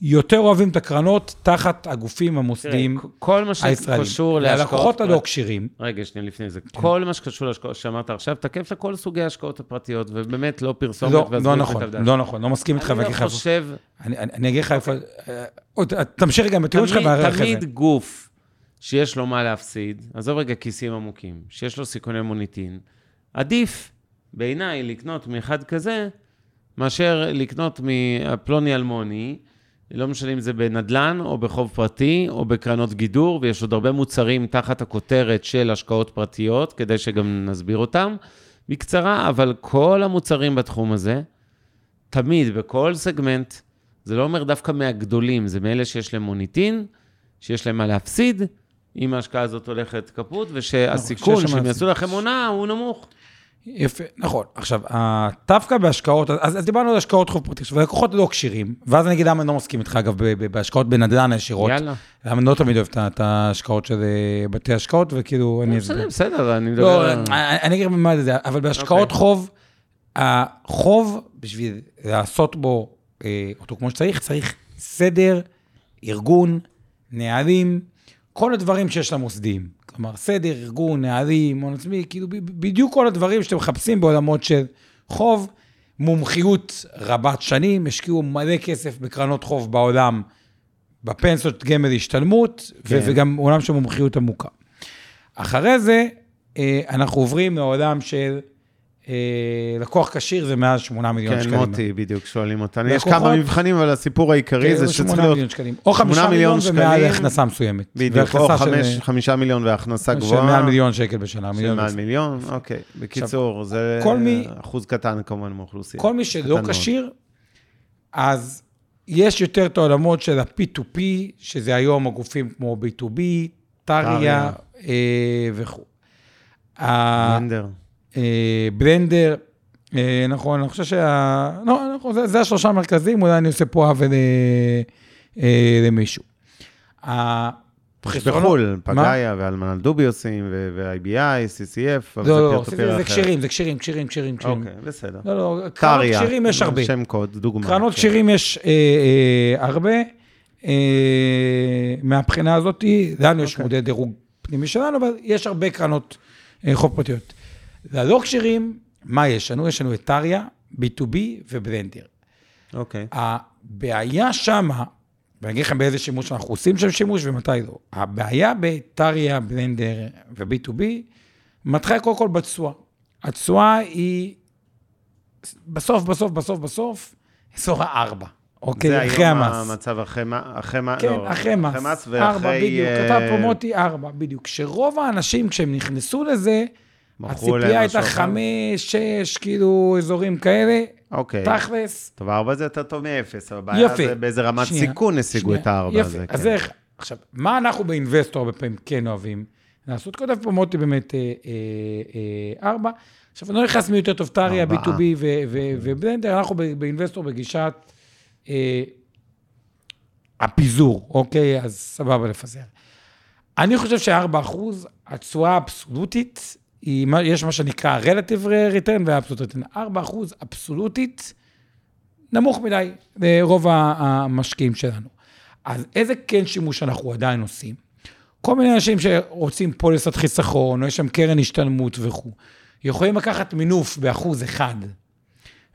יותר אוהבים את הקרנות תחת הגופים המוסדיים כל מה הישראלים. שקשור להשקעות... הלקוחות הלא כשירים, רגע, שנייה לפני זה. כן. כל מה שקשור להשקעות שאמרת עכשיו, תקף לכל סוגי ההשקעות הפרטיות, ובאמת לא פרסומת לא, לא נכון. לא נכון, לא מסכים איתך אני. לא חושב, אני אגיד לך איפה, אה, עוד, תמשיך גם בטיעון שלך תמיד, ואחרי זה. תמיד גוף שיש לו מה להפסיד, עזוב רגע כיסים עמוקים, שיש לו סיכוני מוניטין, עדיף בעיניי לקנות מאחד כזה, מאשר לקנות מפלוני אלמוני, לא משנה אם זה בנדל"ן או בחוב פרטי או בקרנות גידור, ויש עוד הרבה מוצרים תחת הכותרת של השקעות פרטיות, כדי שגם נסביר אותם. בקצרה, אבל כל המוצרים בתחום הזה, תמיד, בכל סגמנט, זה לא אומר דווקא מהגדולים, זה מאלה שיש להם מוניטין, שיש להם מה להפסיד, אם ההשקעה הזאת הולכת כפות, ושהסיכון שיש שם שהם יעשו לכם עונה הוא נמוך. יפה, נכון. עכשיו, דווקא בהשקעות, אז, אז דיברנו על השקעות חוב פרטי, עכשיו, לקוחות לא כשירים, ואז אני אגיד למה אני לא מסכים איתך, אגב, בהשקעות בנדל"ן ישירות. יאללה. למה אני לא תמיד אוהב את ההשקעות של אה, בתי השקעות, וכאילו, אני... בסדר, בסדר, אני מדבר... לא, אני אני אגיד מה זה, אבל בהשקעות אוקיי. חוב, החוב, בשביל לעשות בו אה, אותו כמו שצריך, צריך סדר, ארגון, נהלים, כל הדברים שיש למוסדיים. כלומר, סדר, ארגון, נהלים, הון עצמי, כאילו בדיוק כל הדברים שאתם מחפשים בעולמות של חוב, מומחיות רבת שנים, השקיעו מלא כסף בקרנות חוב בעולם, בפנסיות גמל השתלמות, כן. וגם עולם של מומחיות עמוקה. אחרי זה, אה, אנחנו עוברים לעולם של לקוח כשיר זה מעל 8 מיליון כן, שקלים. מוטי, בדיוק, שואלים אותנו. יש כמה מבחנים, אבל הסיפור העיקרי כן, זה שצריך 8 להיות... מיליון שקלים. או 5 שמונה מיליון ומעל. הכנסה מסוימת. בדיוק, או והכנסה של- חמש- חמישה מיליון והכנסה של גבוהה. מעל מיליון שקל בשנה. של מיליון מעל וחצי. מיליון, אוקיי. בקיצור, זה אחוז קטן כמובן מאוכלוסייה. כל מי שלא. כשיר, אז יש יותר את העולמות של ה-P2P, שזה היום הגופים כמו B2B, טריה. אה, וכו'. בלנדר. אה, בלנדר, אה, נכון, אני חושב שה... לא, נכון, זה, זה השלושה המרכזיים, אולי אני עושה פה עוול אה, למישהו. בחו"ל? פגאיה ואלמנל דובי עושים, ו-IBI, CCF, אבל לא, לא, זה לא, peer to זה peer זה אחר. קשרים, זה קשרים, קשרים, קשרים. אוקיי, בסדר. לא, לא, קרנות קשרים יש הרבה. שם קוד, דוגמה. קרנות כן. קשירים יש הרבה. מהבחינה הזאת, לנו יש אוקיי. מודל דירוג פנימי שלנו, אבל יש הרבה קרנות חוב פרטיות. ללא קשירים, מה יש לנו? יש לנו את טריה, B2B ובלנדר. אוקיי. הבעיה שמה, ואני אגיד לכם באיזה שימוש אנחנו עושים שם שימוש ומתי לא. הבעיה בטריה, בלנדר ו-B2B, מתחילה קודם כל בתשואה. התשואה היא בסוף, בסוף, בסוף, בסוף, אזור הארבע, אוקיי? זה אחרי היום המס. המצב אחרי מה- אחרי מה, כן, לא, אחרי מס. אחרי מס ארבע, ואחרי... בדיוק. אה, כתב פה מוטי ארבע, בדיוק. כשרוב האנשים, כשהם נכנסו לזה, הציפייה הייתה. חמש, שש, כאילו, אזורים כאלה. אוקיי. תכלס, טוב, ארבע זה יותר טוב מאפס, אבל הבעיה יפה. זה באיזה רמת שנייה, סיכון השיגו. את הארבע יפה. הזה. אז כן. איך, עכשיו, מה אנחנו באינבסטור הרבה פעמים כן אוהבים? לעשות, כותב פה מוטי באמת אה, אה, אה, ארבע. עכשיו, אני לא נכנס מי יותר טוב, טריה, ארבעה. B2B ו- ו- ובלנדר, אנחנו באינבסטור בגישת אה, הפיזור, אוקיי? אז סבבה לפזר. אני חושב ש-4 אחוז, התשואה האבסולוטית, יש מה שנקרא relative return ו-absolute return. 4 אחוז אבסולוטית, נמוך מדי לרוב המשקיעים שלנו. אז איזה כן שימוש אנחנו עדיין עושים? כל מיני אנשים שרוצים פוליסת חיסכון, או יש שם קרן השתלמות וכו', יכולים לקחת מינוף באחוז אחד,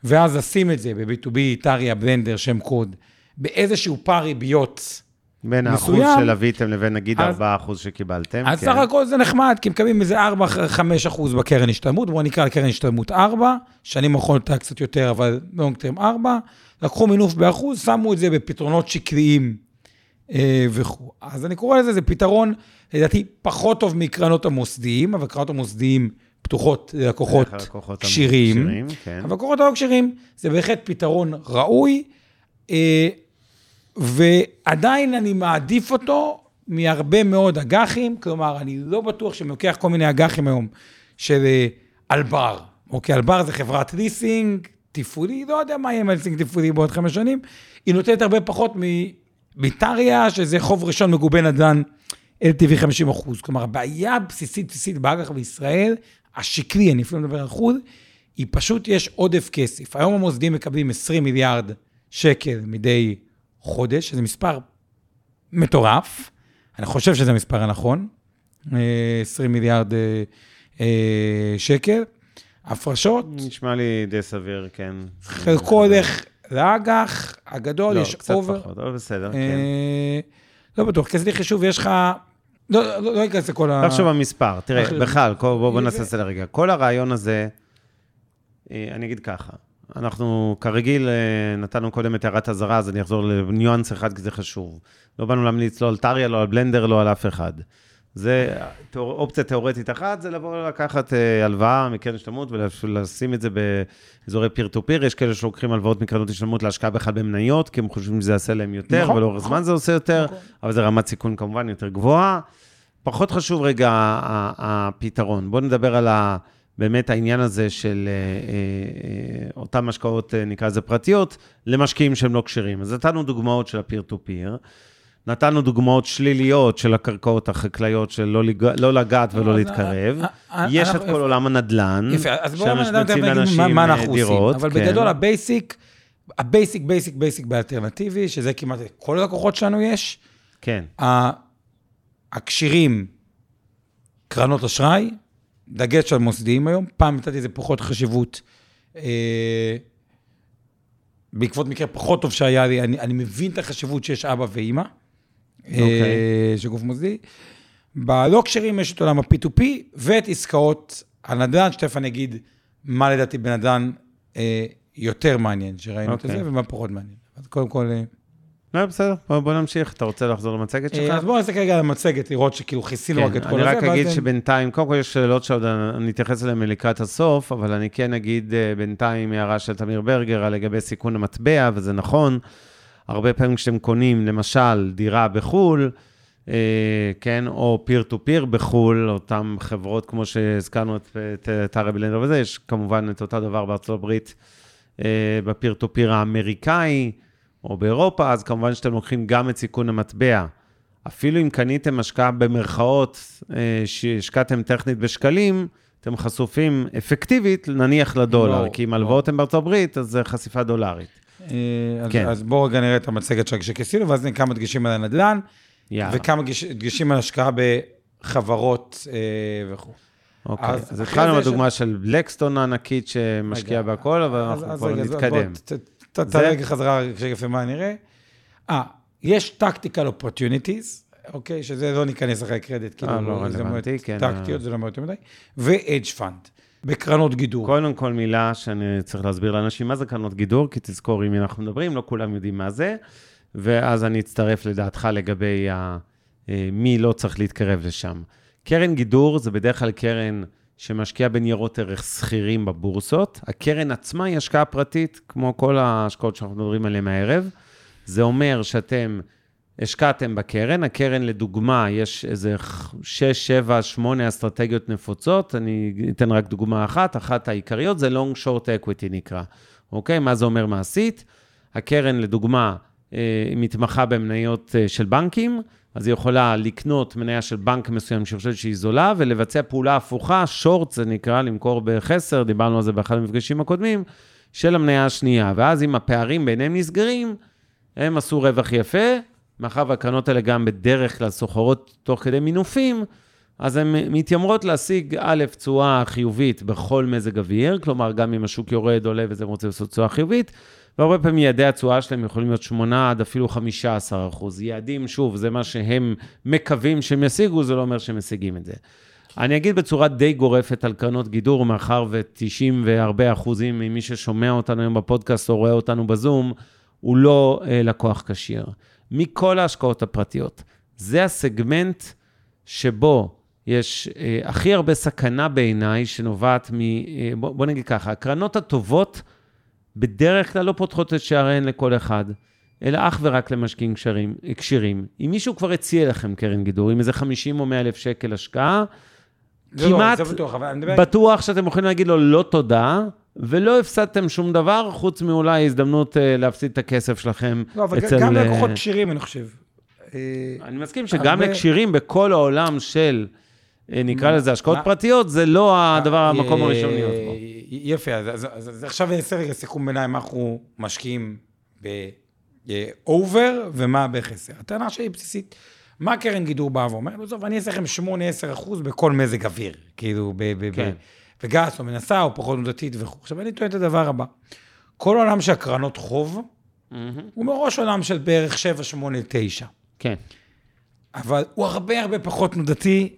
ואז לשים את זה ב-B2B, טריה, בלנדר, שם קוד, באיזשהו פער ריביות. בין האחוז מסוים. שלוויתם לבין נגיד אז- 4 אחוז שקיבלתם. אז כן. סך הכל זה נחמד, כי מקבלים איזה 4-5 אחוז בקרן השתלמות, בואו נקרא לקרן השתלמות 4, שנים האחרונות היה קצת יותר, אבל לונג טרם 4, לקחו מינוף באחוז, שמו את זה בפתרונות שקריים אה, וכו'. אז אני קורא לזה, זה פתרון, לדעתי, פחות טוב מקרנות המוסדיים, אבל קרנות המוסדיים פתוחות ללקוחות. כשירים, כן. אבל לקוחות הלא כשירים זה בהחלט פתרון ראוי, אה, ועדיין אני מעדיף אותו מהרבה מאוד אג"חים, כלומר, אני לא בטוח שאני לוקח כל מיני אג"חים היום של אה, אלבר. אוקיי, אלבר זה חברת ליסינג, תפעולי, לא יודע מה יהיה עם הליסינג תפעולי בעוד חמש שנים, היא נותנת הרבה פחות מביטריה, שזה חוב ראשון מגובה נדל"ן, LTV 50 אחוז. כלומר, הבעיה הבסיסית בסיסית באג"ח בישראל, השקלי, אני אפילו לא מדבר על אחוז, היא פשוט יש עודף כסף. היום המוסדים מקבלים 20 מיליארד שקל מדי חודש, שזה מספר מטורף. אני חושב שזה המספר הנכון, אה, 20 מיליארד אה, אה, שקל. הפרשות, נשמע לי די סביר, כן. חלקו הולך לאג"ח, הגדול, לא, יש קצת אובר. פחות, אבל בסדר, כן. אה, לא בטוח, כסף חישוב, יש לך... לא, לא, לא אכנס לכל ה... תחשוב במספר, תראה, בכלל, כל- בוא זה- נעשה סדר רגע. כל הרעיון הזה, אה, אני אגיד ככה, אנחנו כרגיל אה, נתנו קודם את הערת אזהרה, אז אני אחזור לניואנס אחד, כי זה חשוב. לא באנו להמליץ לא על טריה, לא על בלנדר, לא על אף אחד. זה אופציה תיאורטית אחת, זה לבוא לקחת אה, הלוואה מקרן השתלמות ולשים את זה באזורי פיר טו פיר. יש כאלה שלוקחים הלוואות מקרנות השתלמות להשקעה בכלל במניות, כי הם חושבים שזה יעשה להם יותר, נכון, ולאורך נכון. זמן זה עושה יותר, נכון. אבל זה רמת סיכון כמובן יותר גבוהה. פחות חשוב רגע הפתרון. בואו נדבר על ה, באמת העניין הזה של אה, אה, אה, אותן השקעות, אה, נקרא לזה פרטיות, למשקיעים שהם לא כשרים. אז נתנו דוגמאות של ה peer to peer, נתנו דוגמאות שליליות של הקרקעות החקלאיות של לא, לג... לא לגעת ולא אז, להתקרב. אה, אה, יש את כל עולם הנדל"ן, שם משמיצים מה, לאנשים דירות. אבל כן. בגדול ה basic, ה basic, basic, basic באלטרנטיבי, שזה כמעט כל הלקוחות שלנו יש, כן, הכשירים, קרנות אשראי, דגש על מוסדיים היום, פעם נתתי לזה פחות חשיבות. אה, בעקבות מקרה פחות טוב שהיה לי, אני, אני מבין את החשיבות שיש אבא ואימא, אוקיי. אה, של גוף מוסדי. בלא כשרים יש את עולם ה-P2P ואת עסקאות הנדל"ן, שתכף אני אגיד מה לדעתי בנדל"ן אה, יותר מעניין שראינו את אוקיי. זה, ומה פחות מעניין. אז קודם כל... אה, לא, בסדר, בוא, בוא נמשיך. אתה רוצה לחזור למצגת שלך? אה, אז בואו נעשה כרגע על המצגת, לראות שכאילו כיסינו רק את כן, כל אני הזה. רק ואז אגיד שבינתיים, קודם כל יש שאלות שעוד אני אתייחס אליהן לקראת הסוף, אבל אני כן אגיד אה, בינתיים הערה של תמיר ברגר על לגבי סיכון המטבע, וזה נכון. הרבה פעמים כשאתם קונים, למשל, דירה בחו"ל, אה, כן, או פיר טו פיר בחו"ל, אותן חברות, כמו שהזכרנו את, את, את הרבלנדר וזה, יש כמובן את אותו דבר בארצות הברית, בפיר טו פיר האמריקאי, או באירופה, אז כמובן שאתם לוקחים גם את סיכון המטבע. אפילו אם קניתם השקעה במרכאות, אה, שהשקעתם טכנית בשקלים, אתם חשופים אפקטיבית, נניח לדולר, ברור, כי אם ברור. הלוואות הן בארצות הברית, אז זה חשיפה דולרית. אה, אז- כן. אז בואו רגע נראה את המצגת שלך שכיסינו, ואז נראה כמה דגשים על הנדל"ן, יאללה. וכמה דגש- דגשים על השקעה בחברות אה, וכו'. אוקיי, אז אז התחלנו בדוגמה של בלקסטון הענקית שמשקיעה בהכל, אבל אז- אנחנו אז כבר רגע, אז נתקדם. בוא, ת- ת- ת- תעלה חזרה שקף למה נראה. אה, יש tactical opportunities, אוקיי, שזה לא ניכנס אחרי קרדיט, כאילו, אה, לא זה רלוונטי, כן, טקטיות, אה. זה לא מאוד מדי, ו-edge fund, בקרנות גידור. קודם כל מילה שאני צריך להסביר לאנשים מה זה קרנות גידור, כי תזכור עם מי אנחנו מדברים, לא כולם יודעים מה זה, ואז אני אצטרף לדעתך לגבי ה... אה, מי לא צריך להתקרב לשם. קרן גידור זה בדרך כלל קרן שמשקיעה בניירות ערך שכירים בבורסות. הקרן עצמה היא השקעה פרטית, כמו כל ההשקעות שאנחנו מדברים עליהן הערב. זה אומר שאתם השקעתם בקרן, הקרן לדוגמה, יש איזה 6, 7, 8 אסטרטגיות נפוצות, אני אתן רק דוגמה אחת, אחת העיקריות זה long short equity נקרא, אוקיי? מה זה אומר מעשית? הקרן לדוגמה מתמחה במניות אה, של בנקים, אז היא יכולה לקנות מניה של בנק מסוים שהיא חושבת שהיא זולה, ולבצע פעולה הפוכה, שורט זה נקרא, למכור בחסר, דיברנו על זה באחד המפגשים הקודמים, של המניה השנייה. ואז אם הפערים ביניהם נסגרים, הם עשו רווח יפה, מאחר והקרנות האלה גם בדרך כלל סוחרות תוך כדי מינופים, אז הן מתיימרות להשיג א', תשואה חיובית בכל מזג אוויר, כלומר, גם אם השוק יורד, עולה וזה רוצה לעשות תשואה חיובית, והרבה פעמים יעדי התשואה שלהם יכולים להיות 8 עד אפילו 15 אחוז. יעדים, שוב, זה מה שהם מקווים שהם ישיגו, זה לא אומר שהם משיגים את זה. אני אגיד בצורה די גורפת על קרנות גידור, מאחר ו-90 והרבה אחוזים ממי ששומע אותנו היום בפודקאסט או רואה אותנו בזום, הוא לא אה, לקוח כשיר. מכל ההשקעות הפרטיות. זה הסגמנט שבו יש אה, הכי הרבה סכנה בעיניי, שנובעת מ... אה, בוא, בוא נגיד ככה, הקרנות הטובות בדרך כלל לא פותחות את שעריהן לכל אחד, אלא אך ורק למשקיעים כשירים. אם מישהו כבר הציע לכם קרן גידור, עם איזה 50 או 100 אלף שקל השקעה, זה לא, כמעט זה בטוח, מדבר... בטוח שאתם יכולים להגיד לו לא תודה, ולא הפסדתם שום דבר, חוץ מאולי הזדמנות אה, להפסיד את הכסף שלכם לא, אבל אצל... גם אה, לקוחות כשירים, אני חושב. אה, אני מסכים שגם הרבה- לכשירים בכל העולם של, נקרא מה- לזה השקעות מה- פרטיות, זה לא הדבר, המקום הראשון להיות בו. יפה, אז- אז אז- אז עכשיו אני אעשה רגע סיכום ביניים, אנחנו משקיעים באובר ומה בחסר. הטענה שלי בסיסית. מה קרן גידור באה ואומרת? בסוף אני אעשה לכם 8-10 אחוז בכל מזג אוויר. כאילו, ב- ב- ב- כן. בגס או מנסה או פחות תנודתית וכו'. עכשיו אני טוען את הדבר הבא. כל עולם של הקרנות חוב, מהמם. הוא מראש עולם של בערך 7, 8, 9. כן. אבל הוא הרבה הרבה פחות תנודתי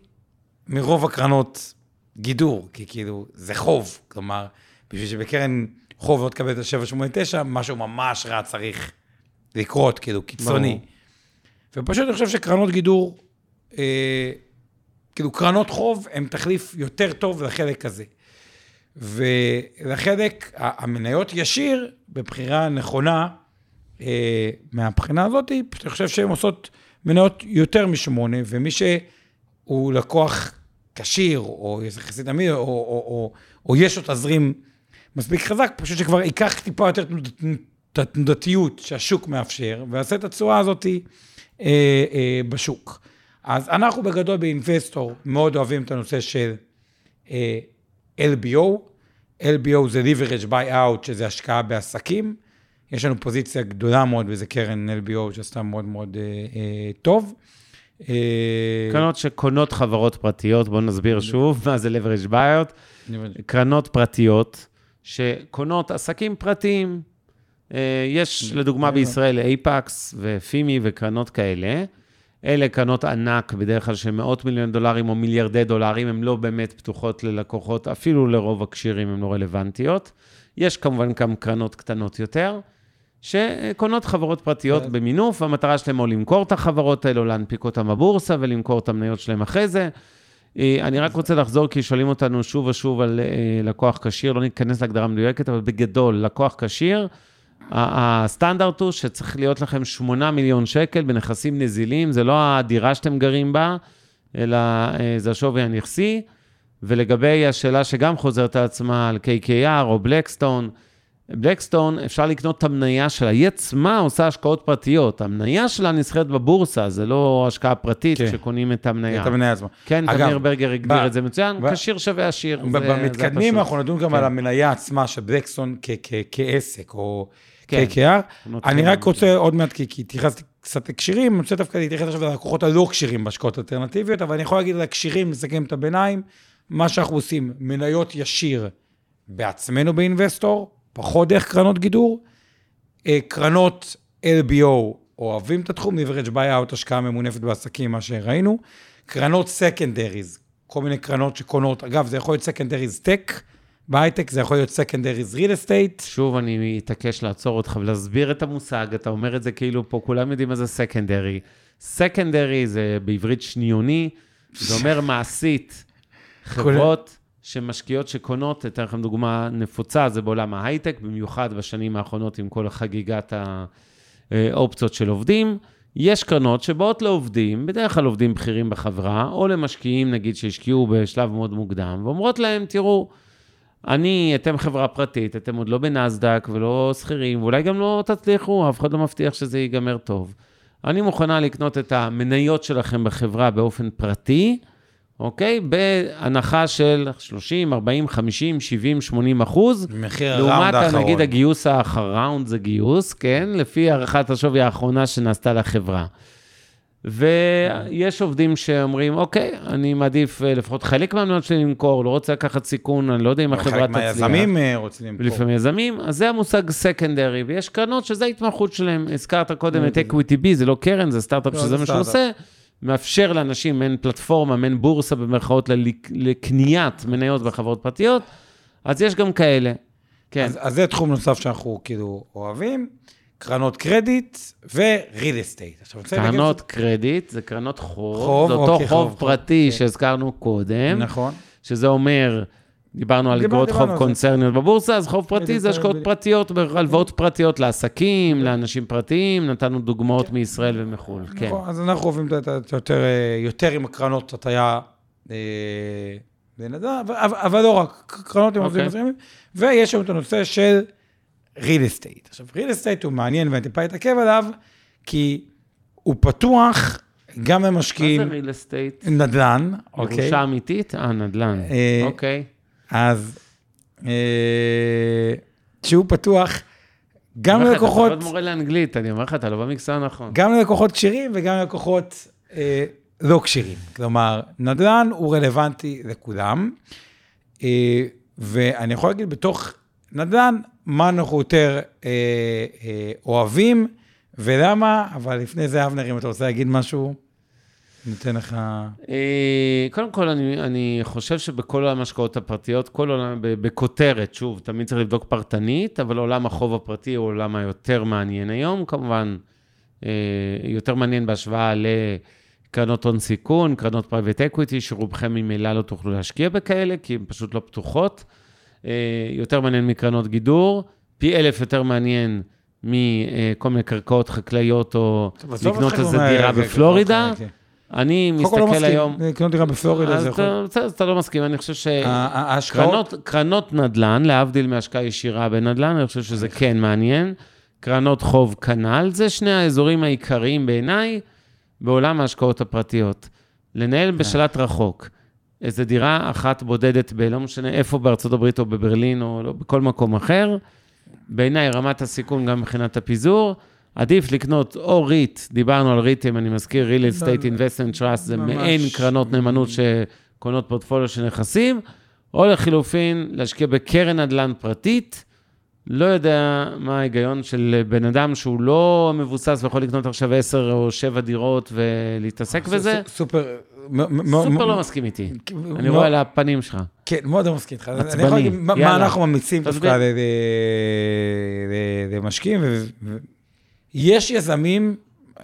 מרוב הקרנות גידור, כי כאילו, זה חוב. כלומר, בשביל שבקרן חוב לא תקבל את ה-789, משהו ממש רע צריך לקרות, כאילו, קיצוני. ברור. ופשוט אני חושב שקרנות גידור, אה, כאילו, קרנות חוב הן תחליף יותר טוב לחלק הזה. ולחלק, המניות ישיר, בבחירה נכונה, אה, מהבחינה הזאת, אני חושב שהן עושות מניות יותר משמונה, ומי שהוא לקוח כשיר, או יחסית אמין, או, או, או, או יש לו תזרים מספיק חזק, פשוט שכבר ייקח טיפה יותר את התנודתיות שהשוק מאפשר, ויעשה את התשואה הזאת אה, אה, בשוק. אז אנחנו בגדול באינבסטור מאוד אוהבים את הנושא של אה, LBO. LBO זה leverage buyout, שזה השקעה בעסקים. יש לנו פוזיציה גדולה מאוד באיזה קרן LBO שעשתה מאוד מאוד אה, אה, טוב. אה, קרנות שקונות חברות פרטיות, בואו נסביר שוב מה זה leverage buyout. קרנות פרטיות שקונות עסקים פרטיים. אה, יש לדוגמה בישראל אייפקס ופימי וקרנות כאלה. אלה קרנות ענק, בדרך כלל של מאות מיליון דולרים או מיליארדי דולרים, הן לא באמת פתוחות ללקוחות, אפילו לרוב הקשירים הן לא רלוונטיות. יש כמובן גם קרנות קטנות יותר, שקונות חברות פרטיות כן. במינוף, והמטרה שלהם או למכור את החברות האלו, להנפיק אותן בבורסה ולמכור את המניות שלהם אחרי זה. אה, אני רק רוצה לחזור, כי שואלים אותנו שוב ושוב על אה, לקוח כשיר, לא ניכנס להגדרה מדויקת, אבל בגדול, לקוח כשיר, הסטנדרט הוא שצריך להיות לכם 8 מיליון שקל בנכסים נזילים, זה לא הדירה שאתם גרים בה, אלא אה, זה השווי הנכסי. ולגבי השאלה שגם חוזרת על עצמה, על KKR או בלקסטון, בלקסטון, אפשר לקנות את המניה שלה. היא עצמה עושה השקעות פרטיות. המניה שלה נסחרת בבורסה, זה לא השקעה פרטית כן. שקונים את המניה. את המניה עצמה. כן, אגב, תמיר ברגר הגדיר ב- את זה מצוין, ב- כשיר שווה עשיר. ב- זה- במתקדמים. אנחנו נדון גם כן. על המניה עצמה של בלקסטון כ- כ- כעסק, או כן. נותן- אני רק רוצה עוד מעט, כי התייחסתי קצת לכשירים, אני רוצה דווקא להתייחס עכשיו ללקוחות הלא כשירים בהשקעות אלטרנטיביות, אבל אני יכול להגיד על הקשירים, לסכם את הביניים, מה שאנחנו עושים, מניות ישיר בעצמנו באינבסטור, פחות דרך קרנות גידור, אה, קרנות LBO אוהבים את התחום, leverage buyout, השקעה ממונפת בעסקים, מה שראינו, קרנות secondaries, כל מיני קרנות שקונות, אגב, זה יכול להיות secondaries tech בהייטק, זה יכול להיות secondaries real estate, שוב, אני מתעקש לעצור אותך ולהסביר את המושג, אתה אומר את זה כאילו פה, כולם יודעים מה זה סקנדרי. סקנדרי זה בעברית שניוני, זה אומר מעשית, חברות שמשקיעות שקונות, אתן לכם דוגמה נפוצה, זה בעולם ההייטק, במיוחד בשנים האחרונות עם כל חגיגת האופציות של עובדים. יש קרנות שבאות לעובדים, בדרך כלל עובדים בכירים בחברה, או למשקיעים, נגיד, שהשקיעו בשלב מאוד מוקדם, ואומרות להם, תראו, אני, אתם חברה פרטית, אתם עוד לא בנסדק ולא שכירים, ואולי גם לא תצליחו, אף אחד לא מבטיח שזה ייגמר טוב. אני מוכנה לקנות את המניות שלכם בחברה באופן פרטי, אוקיי? בהנחה של 30, 40, 50, 70, 80 אחוז. מחיר לעומת, הראונד האחרון. נגיד, הגיוס האחרון, ראונד זה גיוס, כן? לפי הערכת השווי האחרונה שנעשתה לחברה. ויש עובדים שאומרים, אוקיי, אני מעדיף אה, לפחות חלק מהמניות שלי למכור, לא רוצה לקחת סיכון, אני לא יודע אם החברה חלק תצליח. מהיזמים אה, רוצים למכור. ולפעמים יזמים, אז זה המושג secondary, ויש קרנות שזה ההתמחות שלהם. הזכרת קודם את אקוויטי בי, זה לא קרן, זה סטארט-אפ לא, שזה זה מה שהוא. עושה. מאפשר לאנשים מעין פלטפורמה, מעין בורסה במרכאות לקניית מניות בחברות פרטיות, אז יש גם כאלה. כן, אז, אז זה תחום נוסף שאנחנו כאילו אוהבים, קרנות קרדיט ו-real estate. עכשיו, קרנות קרדיט זה קרנות חוב, חוב, זה אותו אוקיי, חוב חוב, פרטי כן. שהזכרנו קודם, נכון. שזה אומר, דיברנו על דיבר- אגרות חוב. קונצרניות בבורסה, אז חוב פרטי זה השקעות. פרטיות, הלוואות פרטיות לעסקים, לאנשים פרטיים, נתנו דוגמאות מישראל ומחו"ל, כן. נכון, אז אנחנו אוהבים יותר, אה, יותר עם הקרנות הטיה אה, בנדל"ן, אבל, אבל- לא רק, קרנות עם עובדים אוקיי. מסוימים, ויש לנו את הנושא של real estate. עכשיו, real estate הוא מעניין ואני טיפה אתעכב עליו, כי הוא פתוח גם מה למשקיעים זה real estate? נדל"ן, אוקיי? ירושה אמיתית? אה, נדל"ן. אה, אוקיי. אז אה, שהוא פתוח גם ללקוחות, אתה עוד מורה לאנגלית, אני אומר לך, אתה לא במקצוע הנכון. גם ללקוחות כשירים וגם ללקוחות אה, לא כשירים. כלומר, נדל"ן הוא רלוונטי לכולם, אה, ואני יכול להגיד בתוך נדל"ן, מה אנחנו יותר אה, אה, אוהבים ולמה, אבל לפני זה, אבנר, אם אתה רוצה להגיד משהו, ניתן לך... אה, קודם כל, אני, אני חושב שבכל עולם ההשקעות הפרטיות, כל עולם, בכותרת, שוב, תמיד צריך לבדוק פרטנית, אבל עולם החוב הפרטי הוא העולם היותר מעניין היום, כמובן, אה, יותר מעניין בהשוואה לקרנות הון סיכון, קרנות private equity, שרובכם ממילא לא תוכלו להשקיע בכאלה, כי הן פשוט לא פתוחות. אה, יותר מעניין מקרנות גידור, פי אלף יותר מעניין מכל מיני קרקעות חקלאיות, או לקנות איזה דירה אה, בפלורידה. אני קודם כל לא מסתכל מסכים, היום... לקנות דירה בפלורידה אז זה יכול... בסדר, אתה לא מסכים, אני חושב. שקרנות קרנות נדל"ן, להבדיל מהשקעה ישירה בנדל"ן, אני חושב שזה כן מעניין. קרנות חוב כנ"ל, זה שני האזורים העיקריים בעיניי בעולם ההשקעות הפרטיות. לנהל כן. בשלט רחוק איזה דירה אחת בודדת ב... לא משנה איפה בארצות הברית או בברלין או לא, בכל מקום אחר, בעיניי רמת הסיכון גם מבחינת הפיזור. עדיף לקנות או ריט, דיברנו על ריטים, אני מזכיר, real estate investment trust, זה. מעין קרנות נאמנות שקונות פורטפוליו של נכסים, או לחילופין, להשקיע בקרן נדל"ן פרטית, לא יודע מה ההיגיון של בן אדם שהוא לא מבוסס ויכול לקנות עכשיו 10 או 7 דירות ולהתעסק בזה. ס- סופר, סופר לא מסכים איתי. אני רואה על הפנים שלך. כן, מאוד לא מסכים איתך. עצבני, להגיד מה- יאללה. אנחנו ממליצים. דווקא למשקיעים. יש יזמים,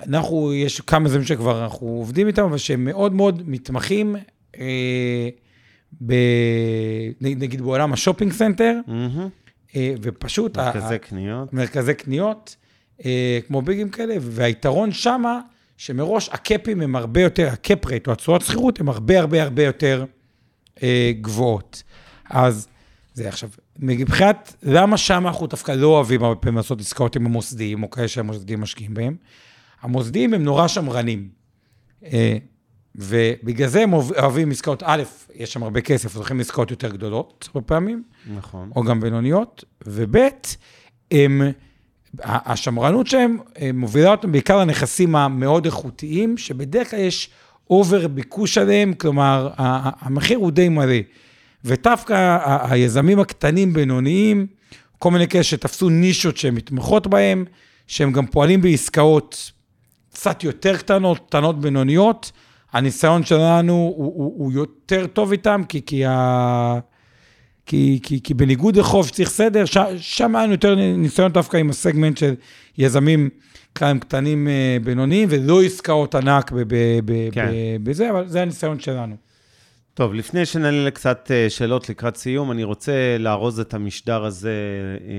אנחנו, יש כמה יזמים שכבר אנחנו עובדים איתם, אבל שהם מאוד מאוד מתמחים, אה, ב- נגיד בעולם ה shopping center, מהמם. אה, ופשוט... ה- מרכזי קניות. מרכזי קניות, אה, כמו ביגים כאלה, והיתרון שמה, שמראש הקאפים הם הרבה יותר, הקאפ רייט או התשואות שכירות הם הרבה הרבה הרבה יותר אה, גבוהות. אז זה עכשיו, מבחינת, למה שם אנחנו דווקא לא אוהבים הרבה פעמים לעשות עסקאות עם המוסדיים, או כאלה שהמוסדיים משקיעים בהם? המוסדיים הם נורא שמרנים. אה, ובגלל זה הם אוהב- אוהבים עסקאות, א', יש שם הרבה כסף, הולכים לעסקאות יותר גדולות, הרבה פעמים. נכון. או גם בינוניות, וב' הם, השמרנות שלהם אה, מובילה אותם בעיקר לנכסים המאוד איכותיים, שבדרך כלל יש אובר ביקוש עליהם, כלומר, המחיר הוא די מלא. ודווקא היזמים הקטנים, בינוניים, כל מיני כאלה שתפסו נישות שהן מתמחות בהם, שהם גם פועלים בעסקאות קצת יותר קטנות, קטנות בינוניות, הניסיון שלנו הוא, הוא, הוא יותר טוב איתם, כי, כי, ה... כי, כי, כי בניגוד לחוב שצריך סדר, ש, שם היה לנו יותר ניסיון דווקא עם הסגמנט של יזמים כאן קטנים אה, בינוניים, ולא עסקאות ענק ב, ב, ב, כן. ב, בזה, אבל זה הניסיון שלנו. טוב, לפני שנעלה לקצת אה, שאלות לקראת סיום, אני רוצה לארוז את המשדר הזה אה,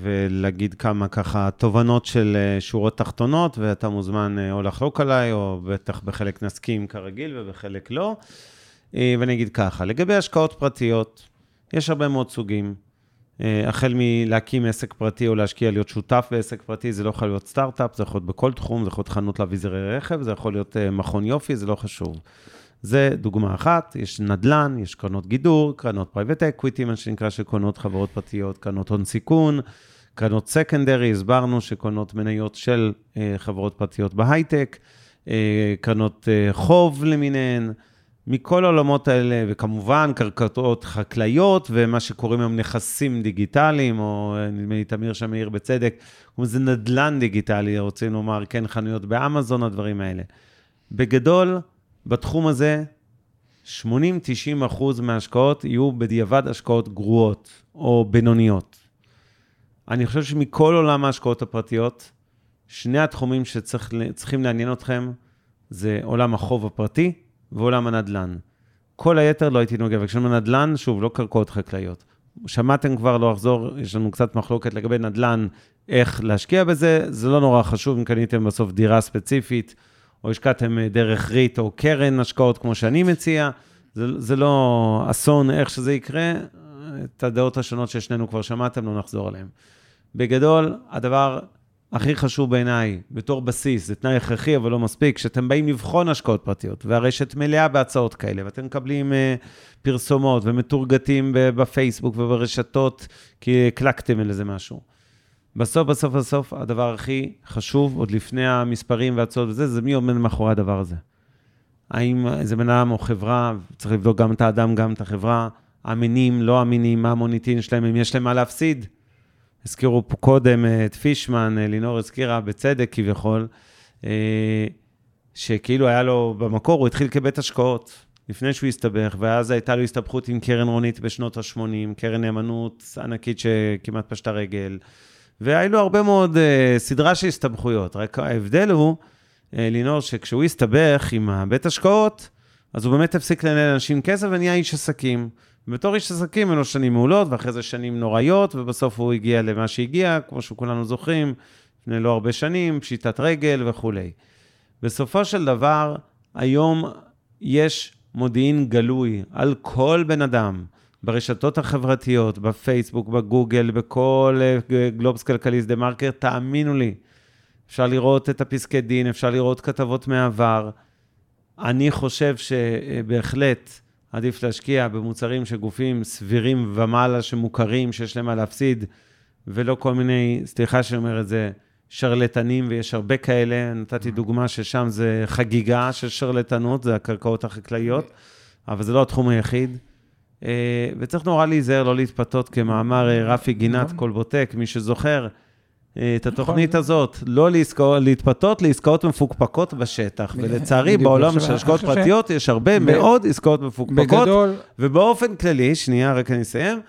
ולהגיד כמה ככה תובנות של אה, שורות תחתונות, ואתה מוזמן או לחלוק עליי, או בטח בחלק נסכים כרגיל ובחלק לא. ואני אגיד ככה, לגבי השקעות פרטיות, יש הרבה מאוד סוגים. החל מלהקים עסק פרטי או להשקיע, להיות שותף בעסק פרטי, זה לא יכול להיות סטארט-אפ, זה יכול להיות בכל תחום, זה יכול להיות חנות לאביזרי רכב, זה יכול להיות מכון יופי, זה לא חשוב. זה דוגמה אחת, יש נדל"ן, יש קרנות גידור, קרנות private equity, מה שנקרא, שקונות חברות פרטיות, קרנות הון סיכון, קרנות secondary, הסברנו שקונות מניות של אה, חברות פרטיות בהייטק, אה, קרנות אה, חוב למיניהן, מכל העולמות האלה, וכמובן קרקעות חקלאיות, ומה שקוראים היום נכסים דיגיטליים, או אה, נדמה לי תמיר שם העיר בצדק, לזה נדל"ן דיגיטלי, רוצים לומר, כן, חנויות באמזון, הדברים האלה. בגדול, בתחום הזה, 80-90 אחוז מההשקעות יהיו בדיעבד השקעות גרועות או בינוניות. אני חושב שמכל עולם ההשקעות הפרטיות, שני התחומים שצריכים לעניין אתכם זה עולם החוב הפרטי ועולם הנדל"ן. כל היתר לא הייתי נוגע, וכשאומרים נדל"ן, שוב, לא קרקעות חקלאיות. שמעתם כבר, לא אחזור, יש לנו קצת מחלוקת לגבי נדל"ן, איך להשקיע בזה, זה לא נורא חשוב אם קניתם בסוף דירה ספציפית, או השקעתם אה, דרך ריט או קרן השקעות, כמו שאני מציע, זה, זה לא אסון איך שזה יקרה, את הדעות השונות ששנינו כבר שמעתם, לא נחזור עליהן. בגדול, הדבר הכי חשוב בעיניי, בתור בסיס, זה תנאי הכרחי, אבל לא מספיק, כשאתם באים לבחון השקעות פרטיות, והרשת מלאה בהצעות כאלה, ואתם מקבלים uh, פרסומות ומתורגתים בפייסבוק וברשתות, כי הקלקתם על איזה משהו. בסוף, בסוף, בסוף, הדבר הכי חשוב, עוד לפני המספרים והצעות וזה, זה מי עומד מאחורי הדבר הזה. האם זה בן אדם או חברה, צריך לבדוק גם את האדם, גם את החברה, אמינים, לא אמינים, מה המוניטין שלהם, אם יש להם מה להפסיד. הזכירו פה קודם את פישמן, לינור הזכירה בצדק כביכול, שכאילו היה לו, במקור הוא התחיל כבית השקעות, לפני שהוא הסתבך, ואז הייתה לו הסתבכות עם קרן רונית בשנות ה-80, קרן נאמנות ענקית שכמעט פשטה רגל, והיו לו הרבה מאוד uh, סדרה של הסתבכויות, רק ההבדל הוא, uh, לינור, שכשהוא הסתבך עם הבית השקעות, אז הוא באמת הפסיק לנהל לאנשים כסף ונהיה איש עסקים. בתור איש עסקים, היו לו שנים מעולות, ואחרי זה שנים נוראיות, ובסוף הוא הגיע למה שהגיע, כמו שכולנו זוכרים, לפני לא הרבה שנים, פשיטת רגל וכולי. בסופו של דבר, היום יש מודיעין גלוי על כל בן אדם, ברשתות החברתיות, בפייסבוק, בגוגל, בכל גלובס כלכליסט דה מרקר, תאמינו לי, אפשר לראות את הפסקי דין, אפשר לראות כתבות מהעבר. אני חושב שבהחלט, עדיף להשקיע במוצרים שגופים סבירים ומעלה שמוכרים, שיש להם מה להפסיד, ולא כל מיני, סליחה שאני אומר את זה, שרלטנים, ויש הרבה כאלה. נתתי דוגמה ששם זה חגיגה של שרלטנות, זה הקרקעות החקלאיות, אבל זה לא התחום היחיד. אה, וצריך נורא להיזהר, לא להתפתות כמאמר אה, רפי גינת, נכון. קולבוטק, מי שזוכר. אה, את התוכנית הזאת, לא לעסקאות, להתפתות לעסקאות מפוקפקות בשטח. [LAUGHS] ולצערי, בעולם של השקעות [LAUGHS] פרטיות יש הרבה מאוד עסקאות מפוקפקות. ובאופן כללי, שנייה, רק אני אסיים,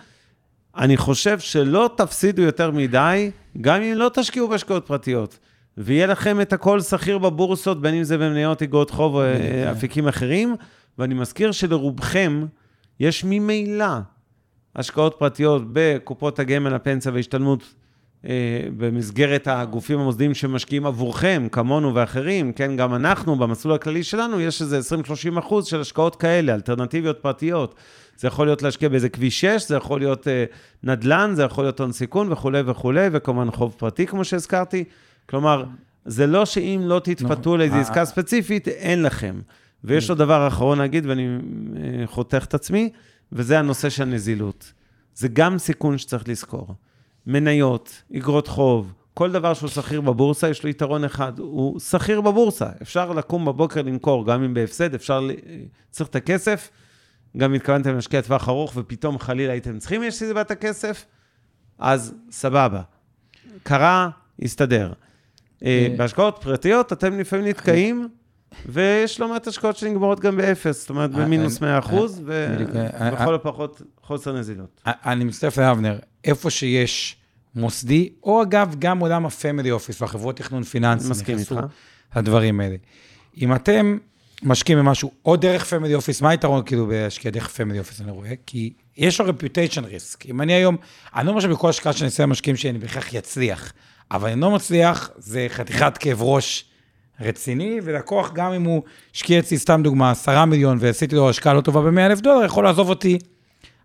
אני חושב שלא תפסידו יותר מדי, גם אם לא תשקיעו בהשקעות פרטיות. ויהיה לכם את הכל שכיר בבורסות, בין אם זה במניות, איגרות חוב או אה, אפיקים אחרים. ואני מזכיר שלרובכם יש ממילא השקעות פרטיות בקופות הגמל, הפנסיה וההשתלמות אה, במסגרת הגופים המוסדיים שמשקיעים עבורכם, כמונו ואחרים, כן, גם אנחנו, במסלול הכללי שלנו, יש איזה 20-30 אחוז של השקעות כאלה, אלטרנטיביות פרטיות. זה יכול להיות להשקיע באיזה כביש 6, זה יכול להיות אה, נדל"ן, זה יכול להיות הון סיכון וכולי וכולי, וכמובן חוב פרטי, כמו שהזכרתי. כלומר, זה לא שאם לא תתפתו נכון. לאיזו אה, עסקה. ספציפית, אין לכם. ויש לו דבר אחרון להגיד, ואני אה, חותך את עצמי, וזה הנושא של נזילות. זה גם סיכון שצריך לזכור. מניות, אגרות חוב, כל דבר שהוא שכיר בבורסה, יש לו יתרון אחד, הוא שכיר בבורסה. אפשר לקום בבוקר למכור, גם אם בהפסד, אפשר, צריך את הכסף. גם התכוונתם להשקיע טווח ארוך, ופתאום חלילה הייתם צריכים, יש סיבת הכסף, אז סבבה. קרה, הסתדר. אה, אה, בהשקעות פרטיות, אתם לפעמים נתקעים, ויש לא מעט השקעות שנגמרות גם באפס, זאת אומרת, אה, במינוס אה, 100 אחוז, בדיוק, אה, ולכל הפחות חוסר נזילות. אני מצטרף לאבנר, איפה שיש מוסדי, או אגב, גם עולם ה family office והחברות תכנון פיננסי, מסכים איתך. הדברים האלה. אם אתם משקיעים במשהו, או דרך family office, מה היתרון כאילו בהשקיע דרך family office, אני רואה? כי יש לו reputation risk. אם אני היום, אני לא אומר שבכל השקעה שאני אעשה למשקיעים שלי, אני בהכרח יצליח, אבל אני לא מצליח, זה חתיכת כאב ראש רציני, ולקוח, גם אם הוא השקיע אצלי, סתם דוגמה, 10 מיליון, ועשיתי לו השקעה לא טובה ב-100 אלף דולר, יכול לעזוב אותי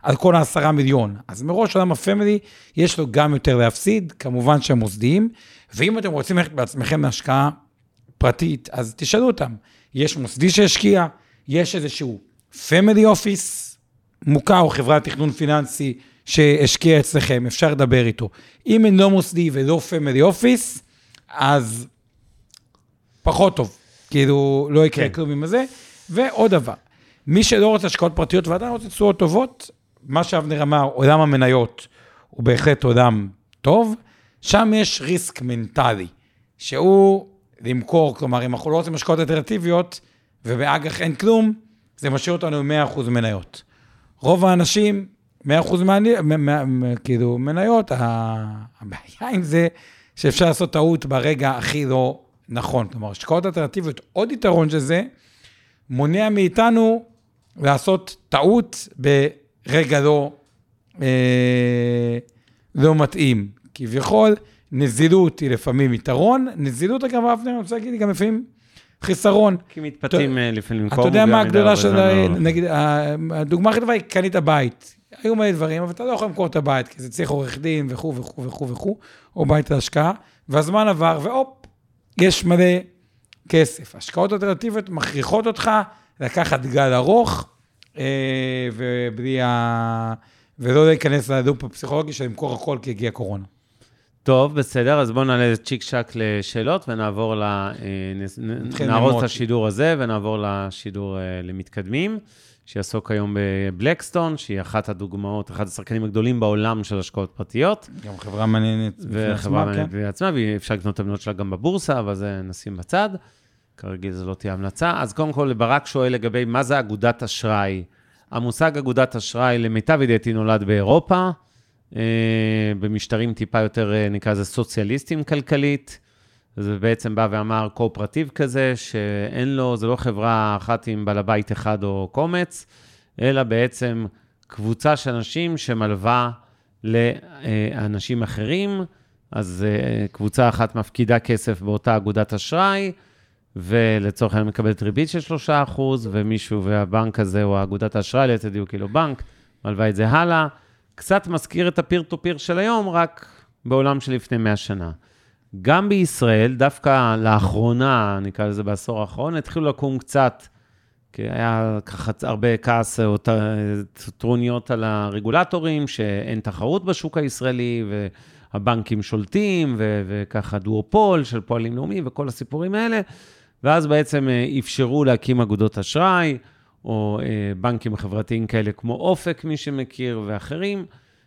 על כל העשרה מיליון. אז מראש עולם ה family, יש לו גם יותר להפסיד, כמובן שהם מוסדיים, ואם אתם רוצים ללכת בעצמכם להשקעה פרטית, אז תשאלו אותם. יש מוסדי שהשקיע, יש איזשהו family office מוכר, או חברת תכנון פיננסי שהשקיע אצלכם, אפשר לדבר איתו. אם אין לא מוסדי ולא family office, אז פחות טוב. כאילו, לא יקרה כן. כלום עם זה. ועוד דבר, מי שלא רוצה השקעות פרטיות ועדיין רוצה תשואות טובות, מה שאבנר אמר, עולם המניות הוא בהחלט עולם טוב, שם יש ריסק מנטלי, שהוא למכור, כלומר, אם אנחנו לא רוצים השקעות אלטרנטיביות, ובאג"ח אין כלום, זה משאיר אותנו עם 100% מניות. רוב האנשים, 100% מעני- כאילו מניות, הבעיה עם זה שאפשר לעשות טעות ברגע הכי לא נכון. כלומר, השקעות אלטרנטיביות, עוד יתרון של זה, מונע מאיתנו לעשות טעות ברגע לא, אה, לא מתאים. כביכול, נזילות היא לפעמים יתרון, נזילות, אגב, אבנר, אני רוצה להגיד, היא גם לפעמים חיסרון. כי מתפתים אה, לפעמים למכור אתה יודע מה הגדולה של, לא- נגיד, הדוגמה הכי טובה היא קנית בית. היו מלא דברים, אבל אתה לא יכול למכור את הבית, כי זה צריך עורך דין וכו' וכו' וכו' וכו', או בית להשקעה, והזמן עבר, והופ, יש מלא כסף. השקעות אלטרנטיביות מכריחות אותך לקחת גל ארוך, אה, ובלי ה... ולא להיכנס ללופ הפסיכולוגי של למכור הכל כי הגיעה קורונה. טוב, בסדר, אז בואו נעלה צ'יק צ'אק לשאלות ונעבור ל... אה, נס- נ- נתחיל נארוז את. השידור הזה ונעבור לשידור אה, למתקדמים, שיעסוק היום בבלקסטון, שהיא אחת הדוגמאות, אחד השחקנים הגדולים בעולם של השקעות פרטיות, גם חברה מעניינת. בפני וחברה עצמה, מעניינת כן. בעצמה, ואפשר לקנות את המניות שלה גם בבורסה, אבל זה נשים בצד. כרגיל זו לא תהיה המלצה. אז קודם כל, ברק שואל לגבי מה זה אגודת אשראי. המושג אגודת אשראי, למיטב ידיעתי, נולד באירופה, אה, במשטרים טיפה יותר, אה, נקרא לזה סוציאליסטים כלכלית. זה בעצם בא ואמר קואופרטיב כזה, שאין לו, זה לא חברה אחת עם בעל הבית אחד או קומץ, אלא בעצם קבוצה של אנשים שמלווה לאנשים אחרים, אז אה, קבוצה אחת מפקידה כסף באותה אגודת אשראי, ולצורך העניין מקבלת ריבית של 3%, ומישהו, והבנק הזה, או אגודת האשראי, ליתר דיוק כאילו בנק, מלווה את זה הלאה. קצת מזכיר את הפיר טו פיר של היום, רק בעולם של לפני 100 שנה. גם בישראל, דווקא לאחרונה, נקרא לזה בעשור האחרון, התחילו לקום קצת, כי היה ככה הרבה כעס או ט- טרוניות על הרגולטורים, שאין תחרות בשוק הישראלי, והבנקים שולטים, ו- וככה דואופול של פועלים לאומי וכל הסיפורים האלה, ואז בעצם אה, אפשרו להקים אגודות אשראי, או אה, בנקים חברתיים כאלה כמו אופק, מי שמכיר, ואחרים,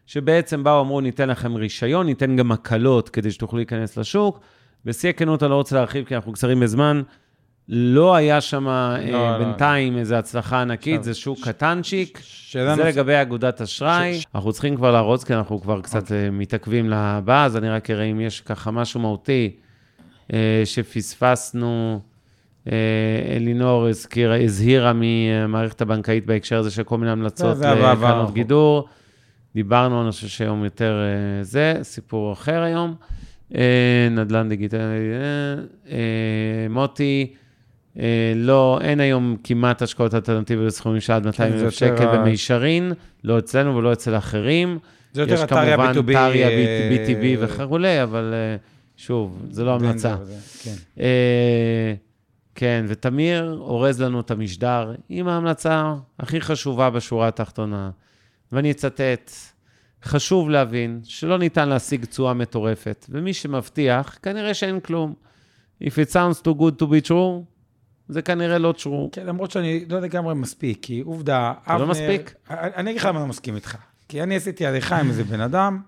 שבעצם באו, אמרו, ניתן לכם רישיון, ניתן גם הקלות כדי שתוכלו להיכנס לשוק. בשיא הכנות, אני לא רוצה להרחיב, כי אנחנו קצרים בזמן. לא היה שם אה, לא, לא. בינתיים איזו הצלחה ענקית, זה שוק קטנצ'יק. שאלה זה נוספת. לגבי אגודת אשראי. אנחנו צריכים כבר לארוז, כי אנחנו כבר קצת אה, מתעכבים לבא, אז אני רק אראה אם יש ככה משהו מהותי אה, שפספסנו. אה, אלינור הזכירה, הזהירה מהמערכת הבנקאית בהקשר הזה של כל מיני המלצות לקרנות הבא. גידור. דיברנו, אני חושב שהיום יותר אה, זה, סיפור אחר היום. אה, נדל"ן דיגיטלי, אה, מוטי, לא, אין היום כמעט השקעות אלטרנטיביות בסכומים של עד 200 כן, אלף שקל במישרין, לא אצלנו ולא אצל אחרים. זה יותר יש אתריה כמובן B2B. טריה אה, BTB וכולי, אבל שוב, זה לא המלצה. כן. כן, ותמיר אורז לנו את המשדר עם ההמלצה הכי חשובה בשורה התחתונה. ואני אצטט, חשוב להבין שלא ניתן להשיג תשואה מטורפת, ומי שמבטיח, כנראה שאין כלום. If it sounds too good to be true, זה כנראה לא true. כן, למרות שאני לא לגמרי מספיק, כי עובדה, אתה לא מספיק? אני אגיד לך למה אני לא מסכים איתך. כי אני עשיתי הליכה עם איזה בן אדם,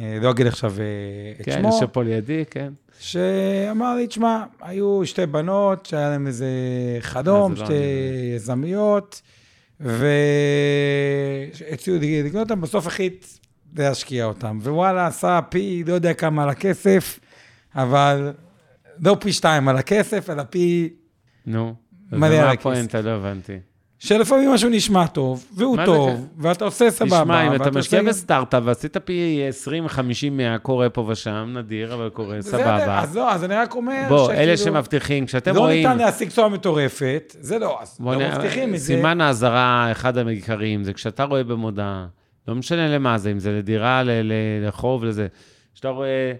אה, לא אגיד עכשיו אה, את כן, שמו, יושב פה לידי, כן. שאמר לי, תשמע, היו שתי בנות שהיה להן איזה חלום, אה, לא שתי. יזמיות, והציעו לקנות אותן, בסוף החליט להשקיע אותן. ווואלה, עשה פי, לא יודע כמה על הכסף, אבל לא פי שתיים על הכסף, אלא פי... נו. אז מה. הפואנטה? לא הבנתי. שלפעמים משהו נשמע טוב, והוא מה זה טוב, ואתה עושה סבבה. תשמע, אם אתה משקיע עושה- בסטארט-אפ ועשית פי 20, 50, 100, קורה פה ושם, נדיר, אבל קורה, סבבה. אז לא, אז אני רק אומר בוא, אלה שכאילו, שמבטיחים, כשאתם לא רואים... ניתן להשיג תשואה מטורפת, זה לא, אז בוא לא נ- מבטיחים את זה. סימן האזהרה, אחד העיקריים, זה כשאתה רואה במודעה, לא משנה למה זה, אם זה לדירה, ל- לחוב, לזה, כשאתה רואה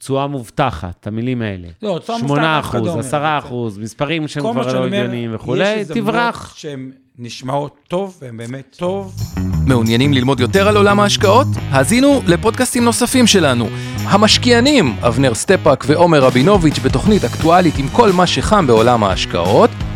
תשואה מובטחת, את המילים האלה. לא, תשואה 8 מובטחת, אחוז, כדומה. 10 אחוז, מספרים שהם כל מה כבר שאני לא אומר, הגיוניים יש וכולי, תברח. שהן נשמעות טוב, והן באמת טוב. מעוניינים ללמוד יותר על עולם ההשקעות? האזינו לפודקאסטים נוספים שלנו. המשקיענים, אבנר סטפאק ועומר רבינוביץ' בתוכנית אקטואלית עם כל מה שחם בעולם ההשקעות.